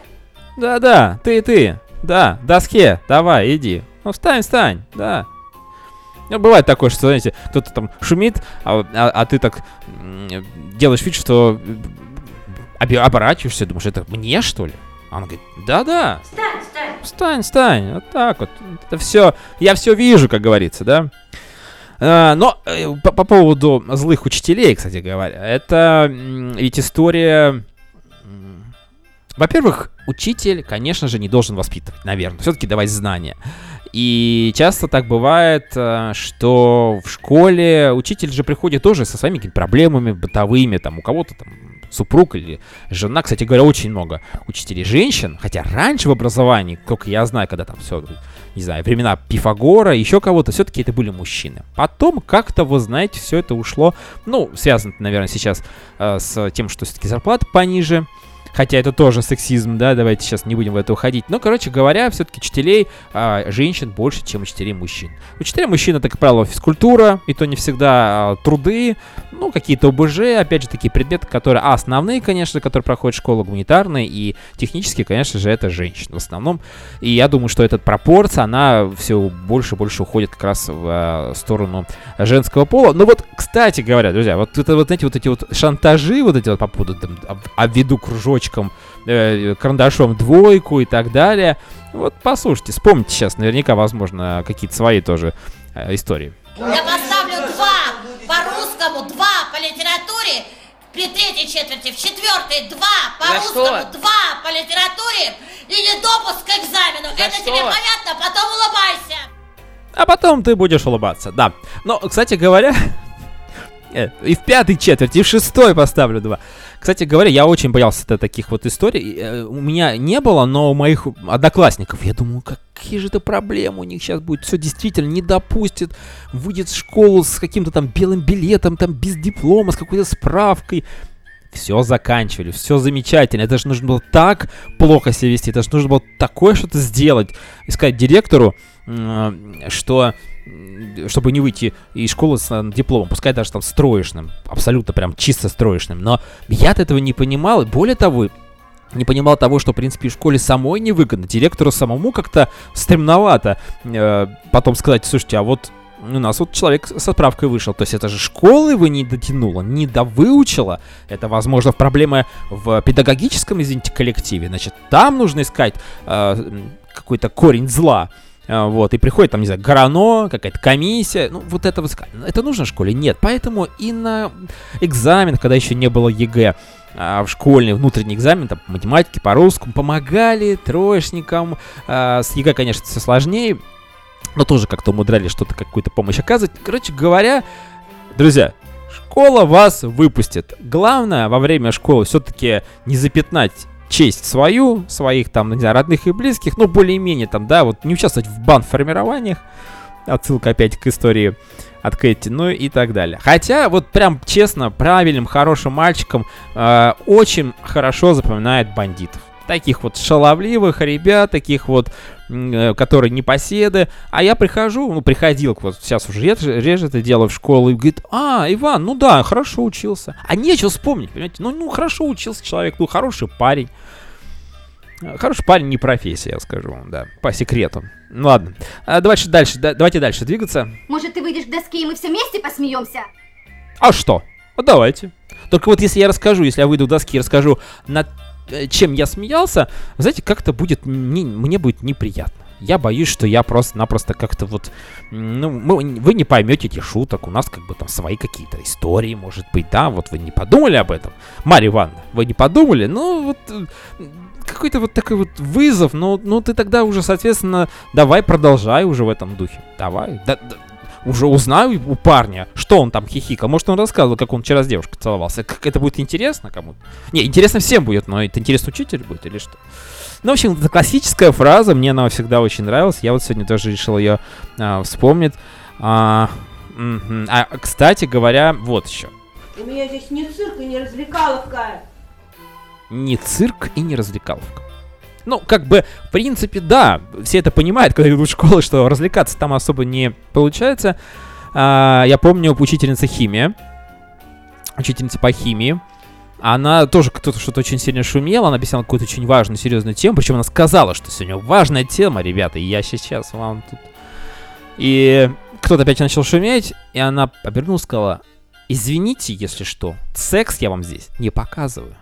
Speaker 2: Да-да, ты, ты. Да, доске, давай, иди. Ну, встань, встань, да. Ну, бывает такое, что, знаете, кто-то там шумит, а, а- а ты так делаешь вид, что оборачиваешься, думаешь, это мне, что ли? А он говорит, да-да,
Speaker 6: Встань, встань.
Speaker 2: встань, встань, вот так вот. Это все, я все вижу, как говорится, да. А, но э, по, по поводу злых учителей, кстати говоря, это ведь история... Во-первых, учитель, конечно же, не должен воспитывать, наверное, все-таки давать знания. И часто так бывает, э, что в школе учитель же приходит тоже со своими какими-то проблемами бытовыми, там у кого-то там супруг или жена, кстати говоря, очень много учителей женщин, хотя раньше в образовании, как я знаю, когда там все, не знаю, времена Пифагора, еще кого-то, все-таки это были мужчины. Потом как-то, вы знаете, все это ушло, ну, связано, наверное, сейчас э, с тем, что все-таки зарплата пониже, Хотя это тоже сексизм, да, давайте сейчас не будем в это уходить. Но, короче говоря, все-таки учителей а, женщин больше, чем учителей мужчин. Учителя мужчин это, как правило, физкультура, и то не всегда а, труды, ну, какие-то ОБЖ, опять же, такие предметы, которые, а, основные, конечно, которые проходят школа, гуманитарные, и технические, конечно же, это женщины в основном. И я думаю, что эта пропорция, она все больше и больше уходит как раз в а, сторону женского пола. Ну вот, кстати говоря, друзья, вот это вот эти вот эти вот шантажи, вот эти вот по поводу там, об- обведу кружочком, э, карандашом двойку и так далее. Вот послушайте, вспомните сейчас, наверняка, возможно, какие-то свои тоже э, истории.
Speaker 9: Я поставлю два по русскому, два при третьей четверти, в четвертой два по
Speaker 5: За
Speaker 9: русскому,
Speaker 5: что?
Speaker 9: два по литературе и недопуск к экзамену.
Speaker 5: За
Speaker 9: Это
Speaker 5: что?
Speaker 9: тебе понятно? Потом улыбайся.
Speaker 2: А потом ты будешь улыбаться, да. Но, кстати говоря, *laughs* и в пятой четверти, и в шестой поставлю два. Кстати говоря, я очень боялся таких вот историй. Э, У меня не было, но у моих одноклассников, я думаю, какие же это проблемы у них сейчас будет. Все действительно не допустит. Выйдет в школу с каким-то там белым билетом, там без диплома, с какой-то справкой. Все заканчивали, все замечательно. Это же нужно было так плохо себя вести, это же нужно было такое что-то сделать. И сказать директору, м, что чтобы не выйти из школы с э, дипломом, пускай даже там строечным, абсолютно прям чисто строечным. Но я-то этого не понимал, и более того, не понимал того, что, в принципе, в школе самой невыгодно, директору самому как-то стремновато э, потом сказать, слушайте, а вот у нас вот человек со справкой вышел, то есть это же школы вы не дотянула, не довыучила, это, возможно, проблема в педагогическом, извините, коллективе, значит, там нужно искать э, какой-то корень зла, вот, и приходит там, не знаю, ГорОНО, какая-то комиссия, ну, вот это вот, это нужно школе? Нет, поэтому и на экзамен, когда еще не было ЕГЭ, а, в школьный внутренний экзамен, там, по математике, по русскому, помогали троечникам, а, с ЕГЭ, конечно, все сложнее, но тоже как-то умудрялись что-то, какую-то помощь оказывать. Короче говоря, друзья, школа вас выпустит. Главное во время школы все-таки не запятнать честь свою, своих там, не знаю, родных и близких, ну, более-менее там, да, вот не участвовать в бан-формированиях, отсылка опять к истории от Кэти, ну и так далее. Хотя, вот прям честно, правильным, хорошим мальчиком э, очень хорошо запоминает бандитов. Таких вот шаловливых ребят, таких вот, э, которые непоседы. А я прихожу, ну, приходил, вот сейчас уже реже, реже это дело в школу, и говорит, а, Иван, ну да, хорошо учился. А нечего вспомнить, понимаете? Ну, ну, хорошо учился человек, ну, хороший парень. Э, Хороший парень не профессия, я скажу вам, да, по секрету. Ну ладно, А, давайте дальше, да- давайте дальше двигаться.
Speaker 3: Может, ты выйдешь к доске, и мы все вместе посмеемся?
Speaker 2: А что? А давайте. Только вот если я расскажу, если я выйду в доски и расскажу, над э, чем я смеялся, знаете, как-то будет, не- мне будет неприятно. Я боюсь, что я просто-напросто как-то вот, ну, мы- вы не поймете этих шуток, у нас как бы там свои какие-то истории, может быть, да, вот вы не подумали об этом, Марья Ивановна, вы не подумали, ну, вот э, какой-то вот такой вот вызов, ну, ну, ты тогда уже, соответственно, давай продолжай уже в этом духе, давай, да- да, уже узнаю у парня, что он там хихикал. Может, он рассказывал, как он вчера с девушкой целовался. Как это будет интересно кому-то? Не, интересно всем будет, но это интересно учитель будет или что? Ну, в общем, это классическая фраза, мне она всегда очень нравилась. Я вот сегодня тоже решил ее а, вспомнить. А. А, кстати говоря, вот еще.
Speaker 6: У меня здесь не цирк и не развлекаловка.
Speaker 2: Не цирк и не развлекаловка. Ну, как бы, в принципе, да, все это понимают, когда идут в школу, что развлекаться там особо не получается. А, я помню учительница химии, учительница по химии, она тоже кто-то что-то очень сильно шумела, она объясняла какую-то очень важную, серьезную тему, причем она сказала, что сегодня важная тема, ребята, и я сейчас вам тут... И кто-то опять начал шуметь, и она обернулась и сказала, извините, если что, секс я вам здесь не показываю.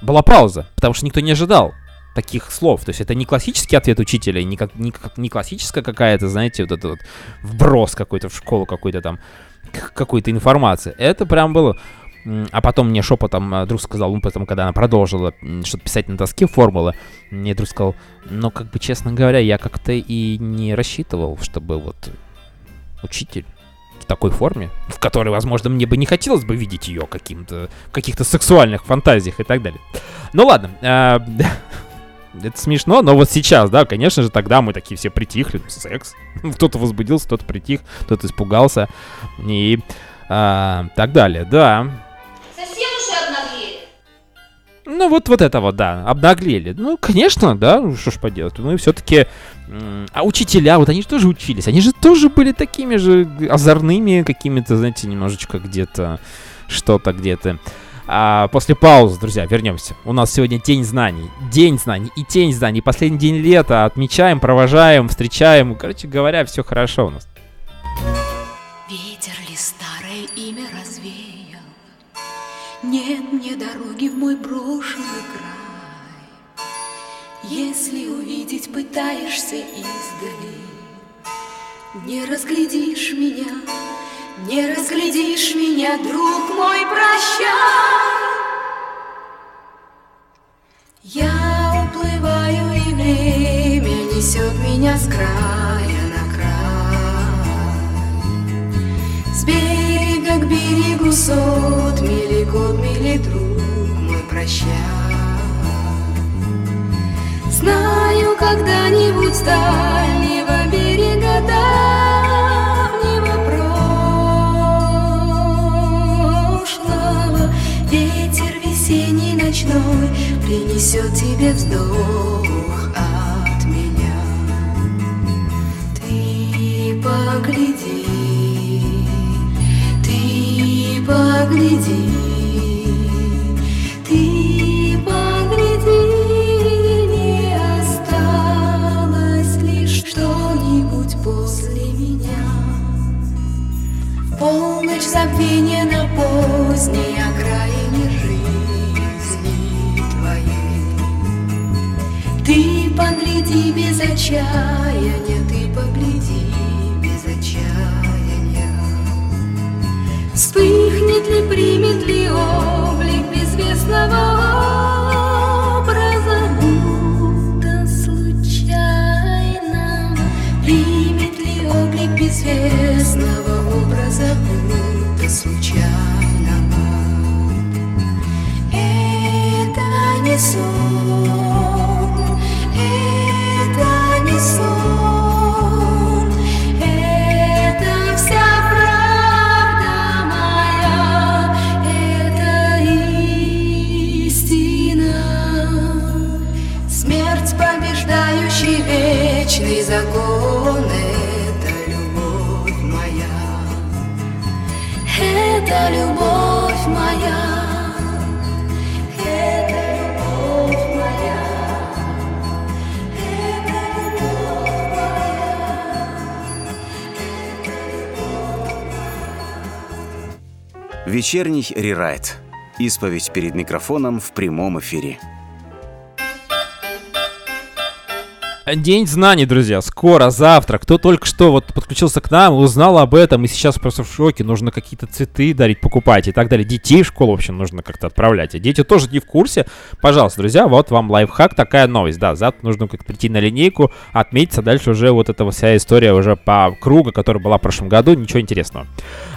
Speaker 2: Была пауза, потому что никто не ожидал таких слов. То есть это не классический ответ учителя, не, как, не, не классическая какая-то, знаете, вот это вот вброс какой-то в школу, какой-то там, какой-то информации. Это прям было... А потом мне шепотом а, друг сказал, ну, потом, когда она продолжила что-то писать на доске формулы, мне друг сказал, ну, как бы, честно говоря, я как-то и не рассчитывал, чтобы вот учитель в такой форме, в которой, возможно, мне бы не хотелось бы видеть ее каким-то, в каких-то сексуальных фантазиях и так далее. Ну ладно, а, *laughs* это смешно, но вот сейчас, да, конечно же, тогда мы такие все притихли, секс. *laughs* Кто-то возбудился, кто-то притих, кто-то испугался и а, так далее, да.
Speaker 6: Совсем уже обнаглели.
Speaker 2: Ну, вот, вот это вот, да, обнаглели. Ну, конечно, да, ну, что ж поделать. Мы все-таки... А учителя, вот они же тоже учились. Они же тоже были такими же озорными, какими-то, знаете, немножечко где-то, что-то где-то. А после паузы, друзья, вернемся. У нас сегодня День знаний. День знаний и Тень знаний. Последний день лета. Отмечаем, провожаем, встречаем. Короче говоря, все хорошо у нас.
Speaker 4: Мой брошенный край. Если увидеть пытаешься издали, Не разглядишь меня, не разглядишь меня, друг мой, прощай. Я уплываю, и время несет меня с края на край. С берега к берегу сот мили год, мили друг прощай. Знаю, когда-нибудь с дальнего берега давнего прошлого Ветер весенний ночной принесет тебе вздох от
Speaker 1: Вечерний рерайт. Исповедь перед микрофоном в прямом эфире.
Speaker 2: День знаний, друзья, скоро, завтра. Кто только что вот подключился к нам, узнал об этом, и сейчас просто в шоке. Нужно какие-то цветы дарить, покупать и так далее. Детей в школу, в общем, нужно как-то отправлять. И дети тоже не в курсе. Пожалуйста, друзья, вот вам лайфхак, такая новость. Да, завтра нужно как прийти на линейку, отметиться. Дальше уже вот эта вся история уже по кругу, которая была в прошлом году. Ничего интересного.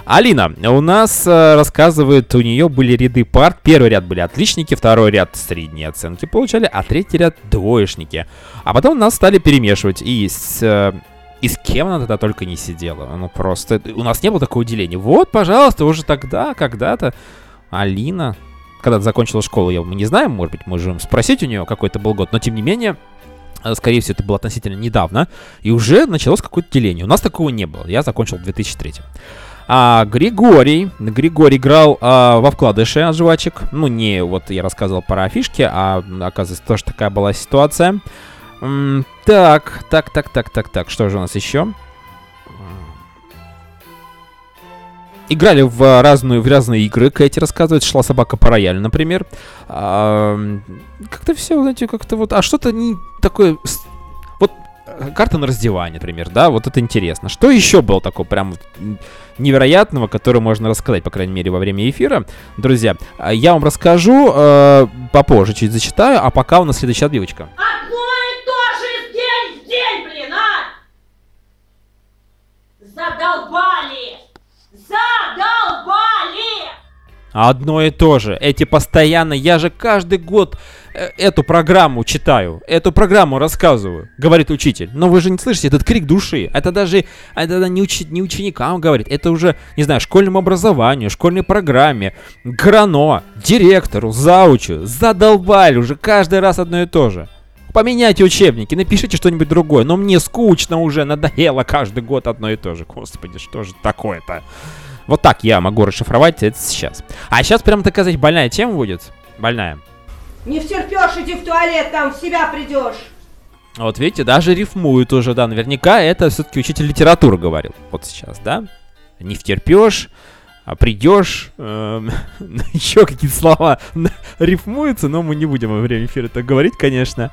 Speaker 2: Алина у нас э, рассказывает, у нее были ряды парт. Первый ряд были отличники, второй ряд средние оценки получали, а третий ряд двоечники. А потом нас стали перемешивать и с... э, и с кем она тогда только не сидела. Ну просто, у нас не было такого деления. Вот, пожалуйста, уже тогда, когда-то Алина, когда закончила школу, я, мы не знаем, может быть, можем спросить у нее, какой это был год, но тем не менее, э, скорее всего, это было относительно недавно, и уже началось какое-то деление. У нас такого не было. Я закончил в 2003. А Григорий, Григорий играл а, во вкладыше от жвачек. Ну, не вот я рассказывал про фишки, а оказывается, тоже такая была ситуация. Так, так, так, так, так, так, что же у нас еще? Играли в разную, в разные игры, Кэти рассказывает, шла собака по роялю, например. А, как-то все, знаете, как-то вот, а что-то не такое, вот э, карта на раздевание, например, да, вот это интересно. Что еще было такого прям невероятного, которое можно рассказать, по крайней мере, во время эфира? Друзья, а, я вам расскажу э, попозже, чуть зачитаю, а пока у нас следующая отбивочка.
Speaker 6: Одно и то же день в день, блин, а! Задолбали! Задолбали!
Speaker 2: Одно и то же. Эти постоянно, я же каждый год э, эту программу читаю, эту программу рассказываю, говорит учитель. Но вы же не слышите этот крик души. Это даже это не, учи- не ученикам говорит, это уже, не знаю, школьному образованию, школьной программе, грано, директору, заучу. Задолбали уже каждый раз одно и то же. Поменяйте учебники, напишите что-нибудь другое. Но мне скучно уже, надоело каждый год одно и то же. Господи, что же такое-то? Вот так я могу расшифровать это сейчас. А сейчас прям так сказать, больная тема будет. Больная.
Speaker 6: Не втерпешь, иди в туалет, там в себя придешь.
Speaker 2: Вот видите, даже рифмует уже, да. Наверняка это все-таки учитель литературы говорил. Вот сейчас, да? Не втерпешь, а придешь. эм, *laughs* еще какие-то слова рифмуются, но мы не будем во время эфира так говорить, конечно.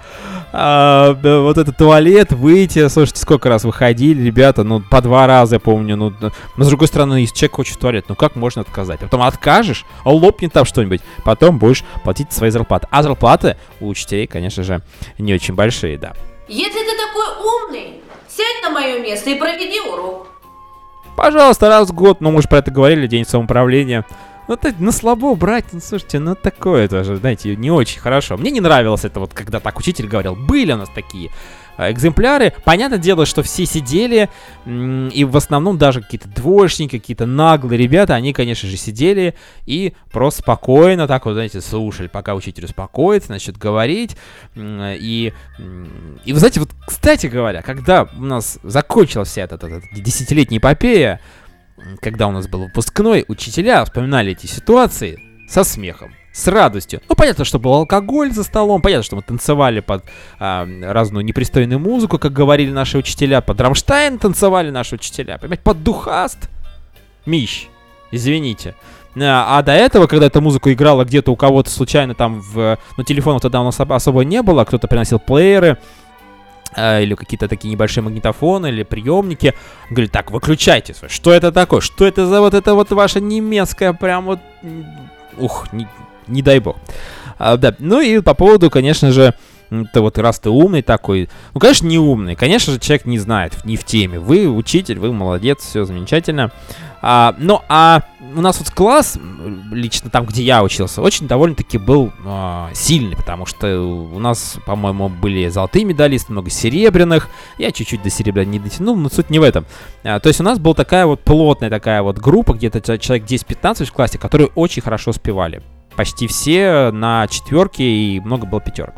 Speaker 2: А, вот этот туалет, выйти, слушайте, сколько раз выходили, ребята, ну, по два раза, я помню, ну, но с другой стороны, если человек хочет в туалет, ну, как можно отказать? Потом откажешь, а лопнет там что-нибудь, потом будешь платить свои зарплаты. А зарплаты у учителей, конечно же, не очень большие, да.
Speaker 9: Если ты такой умный, сядь на мое место и проведи урок.
Speaker 2: Пожалуйста, раз в год, ну мы же про это говорили, день самоуправления. Ну, это на слабо брать, ну, слушайте, ну, такое тоже, знаете, не очень хорошо. Мне не нравилось это вот, когда так учитель говорил. Были у нас такие экземпляры. Понятное дело, что все сидели, и в основном даже какие-то двоечники, какие-то наглые ребята, они, конечно же, сидели и просто спокойно так вот, знаете, слушали, пока учитель успокоится, начнет говорить. И, и вы знаете, вот, кстати говоря, когда у нас закончилась вся эта, эта- эта десятилетняя эпопея, когда у нас был выпускной, учителя вспоминали эти ситуации со смехом, с радостью. Ну, понятно, что был алкоголь за столом, понятно, что мы танцевали под а, разную непристойную музыку, как говорили наши учителя, под Рамштайн танцевали наши учителя, понимаете, под Духаст. Мищ, извините. А а до этого, когда эта музыка играла где-то у кого-то случайно там в... Ну, телефонов тогда у нас об- особо не было, кто-то приносил плееры, э, или какие-то такие небольшие магнитофоны, или приемники. Говорит, так, выключайте. Что это такое? Что это за вот это вот ваша немецкая прям вот... Ух, не, не дай бог. А, да, ну и по поводу, конечно же, ты вот раз ты умный такой, ну, конечно, не умный, конечно же, человек не знает, не в теме. Вы учитель, вы молодец, все замечательно. А, ну, а у нас вот класс, лично там, где я учился, очень довольно-таки был а, сильный, потому что у нас, по-моему, были золотые медалисты, много серебряных. Я чуть-чуть до серебра не дотянул, но суть не в этом. А, то есть у нас была такая вот плотная такая вот группа, где-то человек 10-15 в классе, которые очень хорошо успевали. Почти все на четверке и много было пятерок.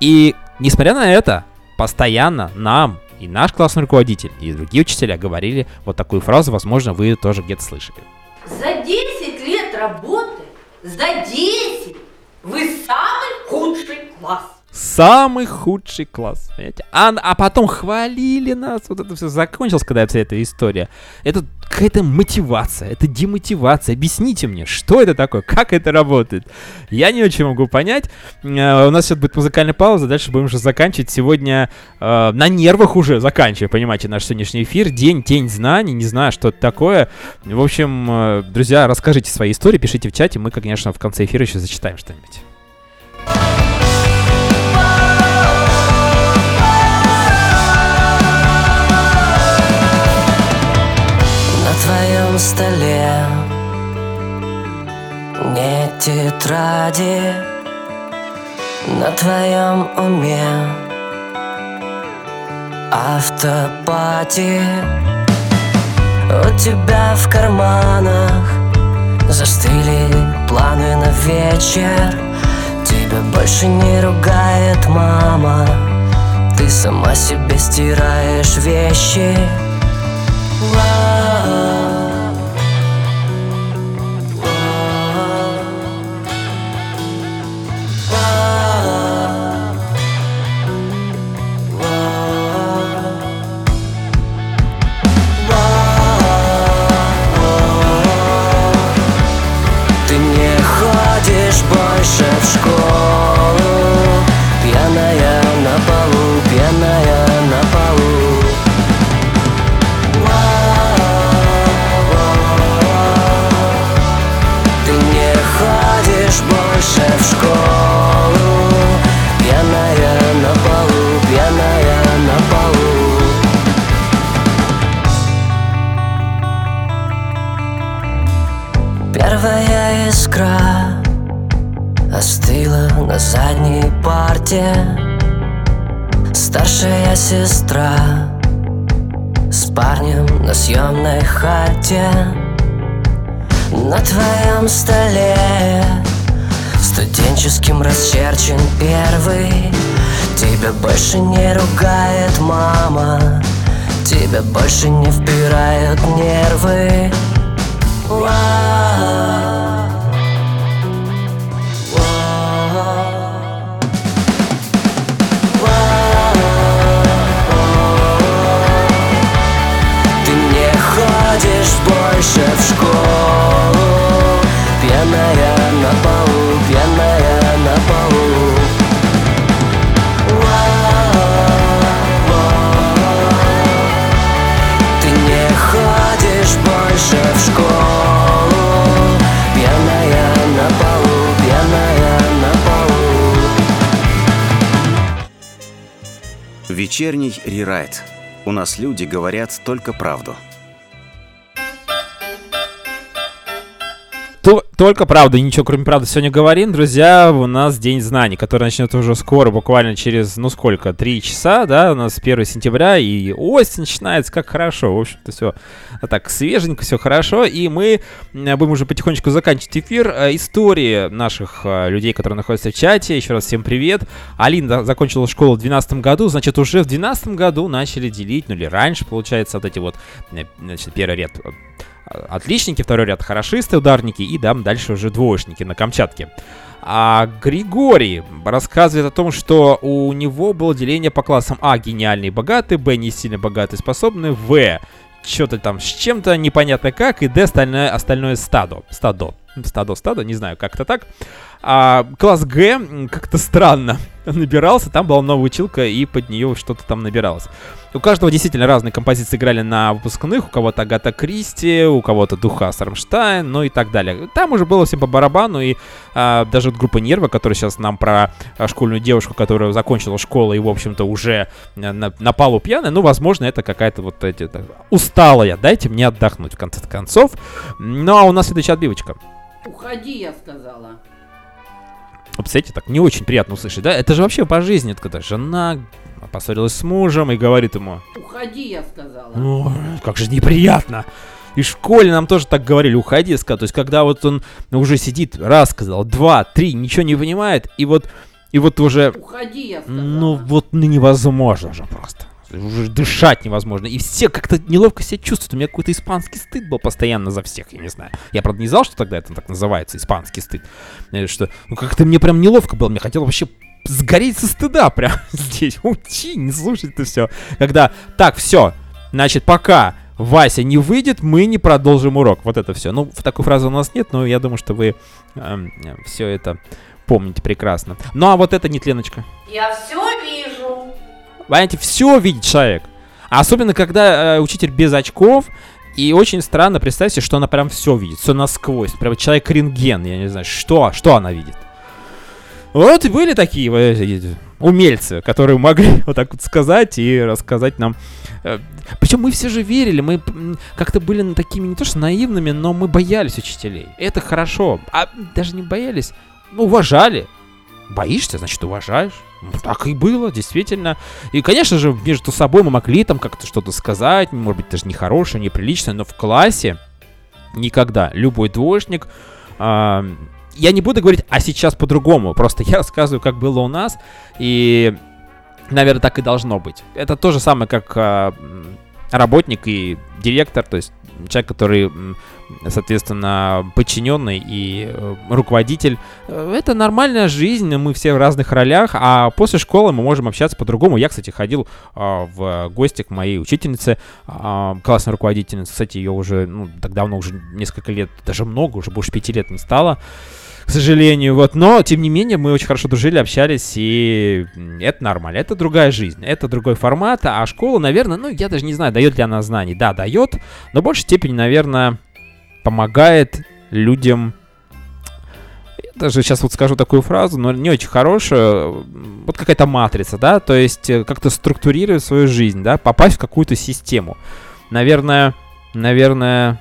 Speaker 2: И несмотря на это, постоянно нам и наш классный руководитель, и другие учителя говорили вот такую фразу, возможно, вы тоже где-то слышали.
Speaker 9: За 10 лет работы, за 10, вы самый худший класс.
Speaker 2: Самый худший класс. Понимаете? А, а потом хвалили нас. Вот это все закончилось, когда вся эта история. Это какая-то мотивация, это демотивация. Объясните мне, что это такое, как это работает. Я не очень могу понять. Э, у нас сейчас будет музыкальная пауза, дальше будем уже заканчивать. Сегодня э, на нервах уже заканчиваем, понимаете, наш сегодняшний эфир. День, день знаний, не знаю, что это такое. В общем, э, друзья, расскажите свои истории, пишите в чате, мы, конечно, в конце эфира еще зачитаем что-нибудь.
Speaker 7: Столе. Нет тетради На твоем уме. Автопати У тебя в карманах. Застыли планы на вечер. Тебя больше не ругает мама. Ты сама себе стираешь вещи. Ты Тебя больше не
Speaker 1: Вечерний рерайт. У нас люди говорят только правду.
Speaker 2: Только правда, ничего кроме правды сегодня говорим. Друзья, у нас День знаний, который начнется уже скоро, буквально через, ну сколько, три часа, да, у нас 1 сентября, и осень начинается, как хорошо, в общем-то, все так свеженько, все хорошо, и мы м, будем уже потихонечку заканчивать эфир. Э, Истории наших э, людей, которые находятся в чате, еще раз всем привет. Алина закончила школу в 2012 году, значит, уже в 2012 году начали делить, ну или раньше, получается, вот эти вот, э, значит, первый ряд э, отличники, второй ряд хорошисты, ударники, и да, дальше уже двоечники на Камчатке. А Григорий рассказывает о том, что у него было деление по классам А гениальный и богатый, Б не сильно богатый и способный, В что-то там с чем-то непонятно как, и Д остальное, остальное стадо. Стадо. Стадо, стадо, не знаю, как-то так. А класс Г как-то странно *laughs* набирался, там была новая училка, и под нее что-то там набиралось. У каждого действительно разные композиции играли на выпускных, у кого-то Агата Кристи, у кого-то Духа Рамштайн, ну и так далее. Там уже было всем по барабану, и а, даже вот группа Нерва, которая сейчас нам про а, школьную девушку, которая закончила школу и, в общем-то, уже на, на, на палу пьяная, ну, возможно, это какая-то вот эти... так, усталая, дайте мне отдохнуть, в конце концов. Ну, а у нас следующая отбивочка.
Speaker 6: Уходи, я сказала.
Speaker 2: Представляете, так не очень приятно услышать, да? Это же вообще по жизни, когда жена поссорилась с мужем и говорит ему,
Speaker 6: Уходи, я сказала.
Speaker 2: «Ой, как же неприятно. И в школе нам тоже так говорили, уходи, сказал. То есть, когда вот он уже сидит, раз сказал, два, три, ничего не понимает, и вот, и вот уже,
Speaker 6: Уходи, я сказала.
Speaker 2: ну вот ну, невозможно же просто. Уже дышать невозможно. И все как-то неловко себя чувствуют. У меня какой-то испанский стыд был постоянно за всех, я не знаю. Я, правда, не знал, что тогда это так называется, испанский стыд. Э, Что, ну, как-то мне прям неловко было. Мне хотелось вообще сгореть со стыда *laughs* прямо здесь. Уйти, не слушать это все. Когда, так, все, значит, пока Вася не выйдет, мы не продолжим урок. Вот это все. Ну, в такой фразы у нас нет, но я думаю, что вы все это помните прекрасно. Ну, а вот это не Леночка.
Speaker 6: Я все вижу.
Speaker 2: Понимаете, все видит человек. А особенно, когда э, учитель без очков, и очень странно, представьте, что она прям все видит, все насквозь. Прям человек рентген, я не знаю, что, что она видит. Вот и были такие умельцы, которые могли *laughs* вот так вот сказать и рассказать нам. Э, Причем мы все же верили, мы как-то были такими не то что наивными, но мы боялись учителей. Это хорошо. А даже не боялись, уважали. Боишься, значит, уважаешь. Так и было, действительно. И, конечно же, между собой мы могли там как-то что-то сказать, может быть, даже нехорошее, неприличное, но в классе никогда любой двоечник а, я не буду говорить, а сейчас по-другому. Просто *laughs* я рассказываю, как было у нас. И, наверное, так и должно быть. Это то же самое, как м, работник и директор, то есть человек, который, соответственно, подчиненный и э, руководитель. Э, Это нормальная жизнь, мы все в разных ролях, а после школы мы можем общаться по-другому. Я, кстати, ходил а, в гости к моей учительнице, а, классной руководительнице. Кстати, ее уже ну, так давно, уже несколько лет, даже много, уже больше пяти лет не стало к сожалению, вот, но, тем не менее, мы очень хорошо дружили, общались, и это нормально, это другая жизнь, это другой формат, а школа, наверное, ну, я даже не знаю, дает ли она знаний, да, дает, но в большей степени, наверное, помогает людям, даже сейчас вот скажу такую фразу, но не очень хорошую, вот какая-то матрица, да, то есть э, как-то структурировать свою жизнь, да, попасть в какую-то систему, наверное, наверное,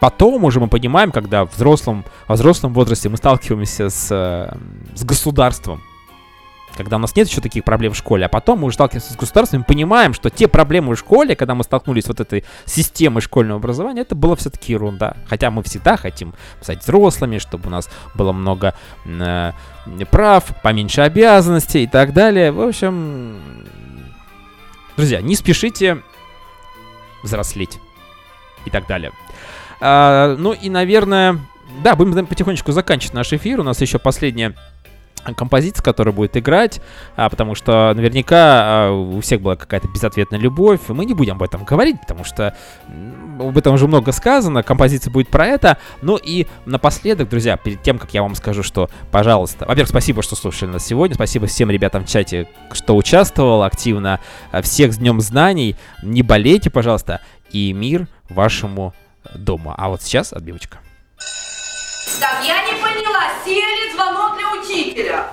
Speaker 2: потом уже мы понимаем, когда в взрослом, во взрослом возрасте мы сталкиваемся с, э, с государством, когда у нас нет еще таких проблем в школе, а потом мы уже сталкиваемся с государством и понимаем, что те проблемы в школе, когда мы столкнулись с вот этой системой школьного образования, это было все-таки ерунда. Хотя мы всегда хотим стать взрослыми, чтобы у нас было много э, прав, поменьше обязанностей и так далее. В общем, друзья, не спешите взрослеть и так далее. А, ну и, наверное, да, будем потихонечку заканчивать наш эфир. У нас еще последняя композиция, которая будет играть, а, потому что наверняка а, у всех была какая-то безответная любовь. Мы не будем об этом говорить, потому что об этом уже много сказано. Композиция будет про это. Ну и напоследок, друзья, перед тем, как я вам скажу, что, пожалуйста, во-первых, спасибо, что слушали нас сегодня. Спасибо всем ребятам в чате, что участвовал активно. А, Всех с Днем Знаний. Не болейте, пожалуйста. И мир вашему дому. А вот сейчас отбивочка.
Speaker 6: Так, я не поняла, сели звонок для учителя.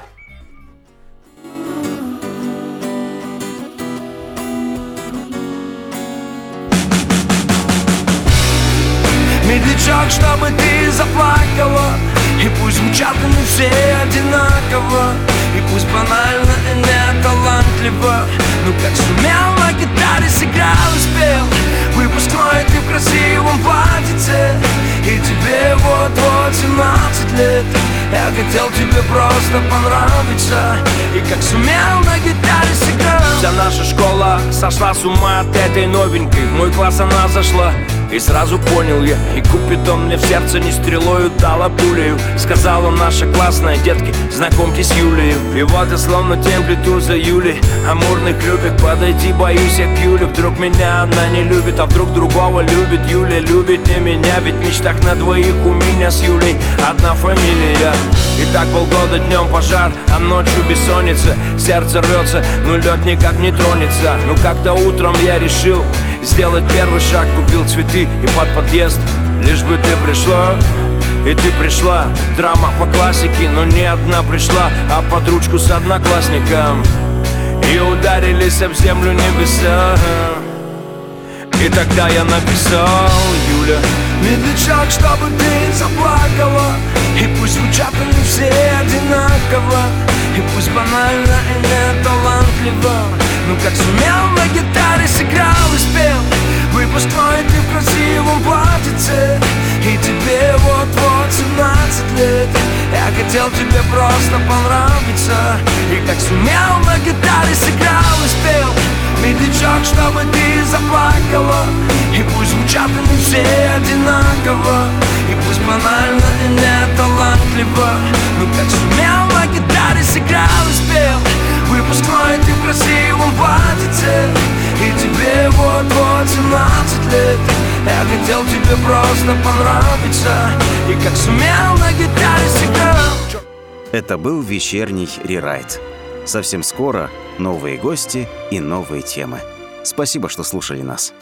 Speaker 5: Медлячок, чтобы ты заплакала И пусть звучат они все одинаково И пусть банально и не талантливо Ну как сумел на гитаре сыграл и спел Выпускной ты в красивом платьице. И тебе вот-вот 17 лет. Я хотел тебе просто понравиться. И как сумел на гитаре сыграл Вся наша школа сошла с ума от этой новенькой. Мой класс она зашла и сразу понял я И Купидон мне в сердце не стрелою дала пулею. Сказала наша классная, детки, знакомьтесь с Юлею И вот я словно тем плету за Юлей Амурных любит подойти, боюсь я к Юле. Вдруг меня она не любит, а вдруг другого любит Юля. Любит не меня, ведь мечтах на двоих у меня с Юлей Одна фамилия. И так полгода днем пожар, а ночью бессонница. Сердце рвется, но лед никак не тронется. Ну как-то утром я решил Сделать первый шаг, купил цветы и под подъезд. Лишь бы ты пришла и ты пришла, драма по классике, но не одна пришла, а под ручку с одноклассником. И ударились об землю небеса. И тогда я написал, Юля Медлячок, чтобы ты заплакала. И пусть звучат они все одинаково. И пусть банально и не талантливо Ну как сумел на гитаре сыграл и спел. Выпускной ты в красивом платьице И тебе вот-вот 17 лет. Я хотел тебе просто понравиться И как сумел на гитаре сыграл и спел. Медлячок, чтобы ты заплакала И пусть звучат они все одинаково. И пусть банально и не талантливо Ну как сумел на гитаре сыграл и спел Выпускной ты в красивом платьице И тебе вот-вот 17 лет Я хотел тебе просто понравиться И как сумел на гитаре сыграл
Speaker 1: Это был вечерний рерайт. Совсем скоро новые гости и новые темы. Спасибо, что слушали нас.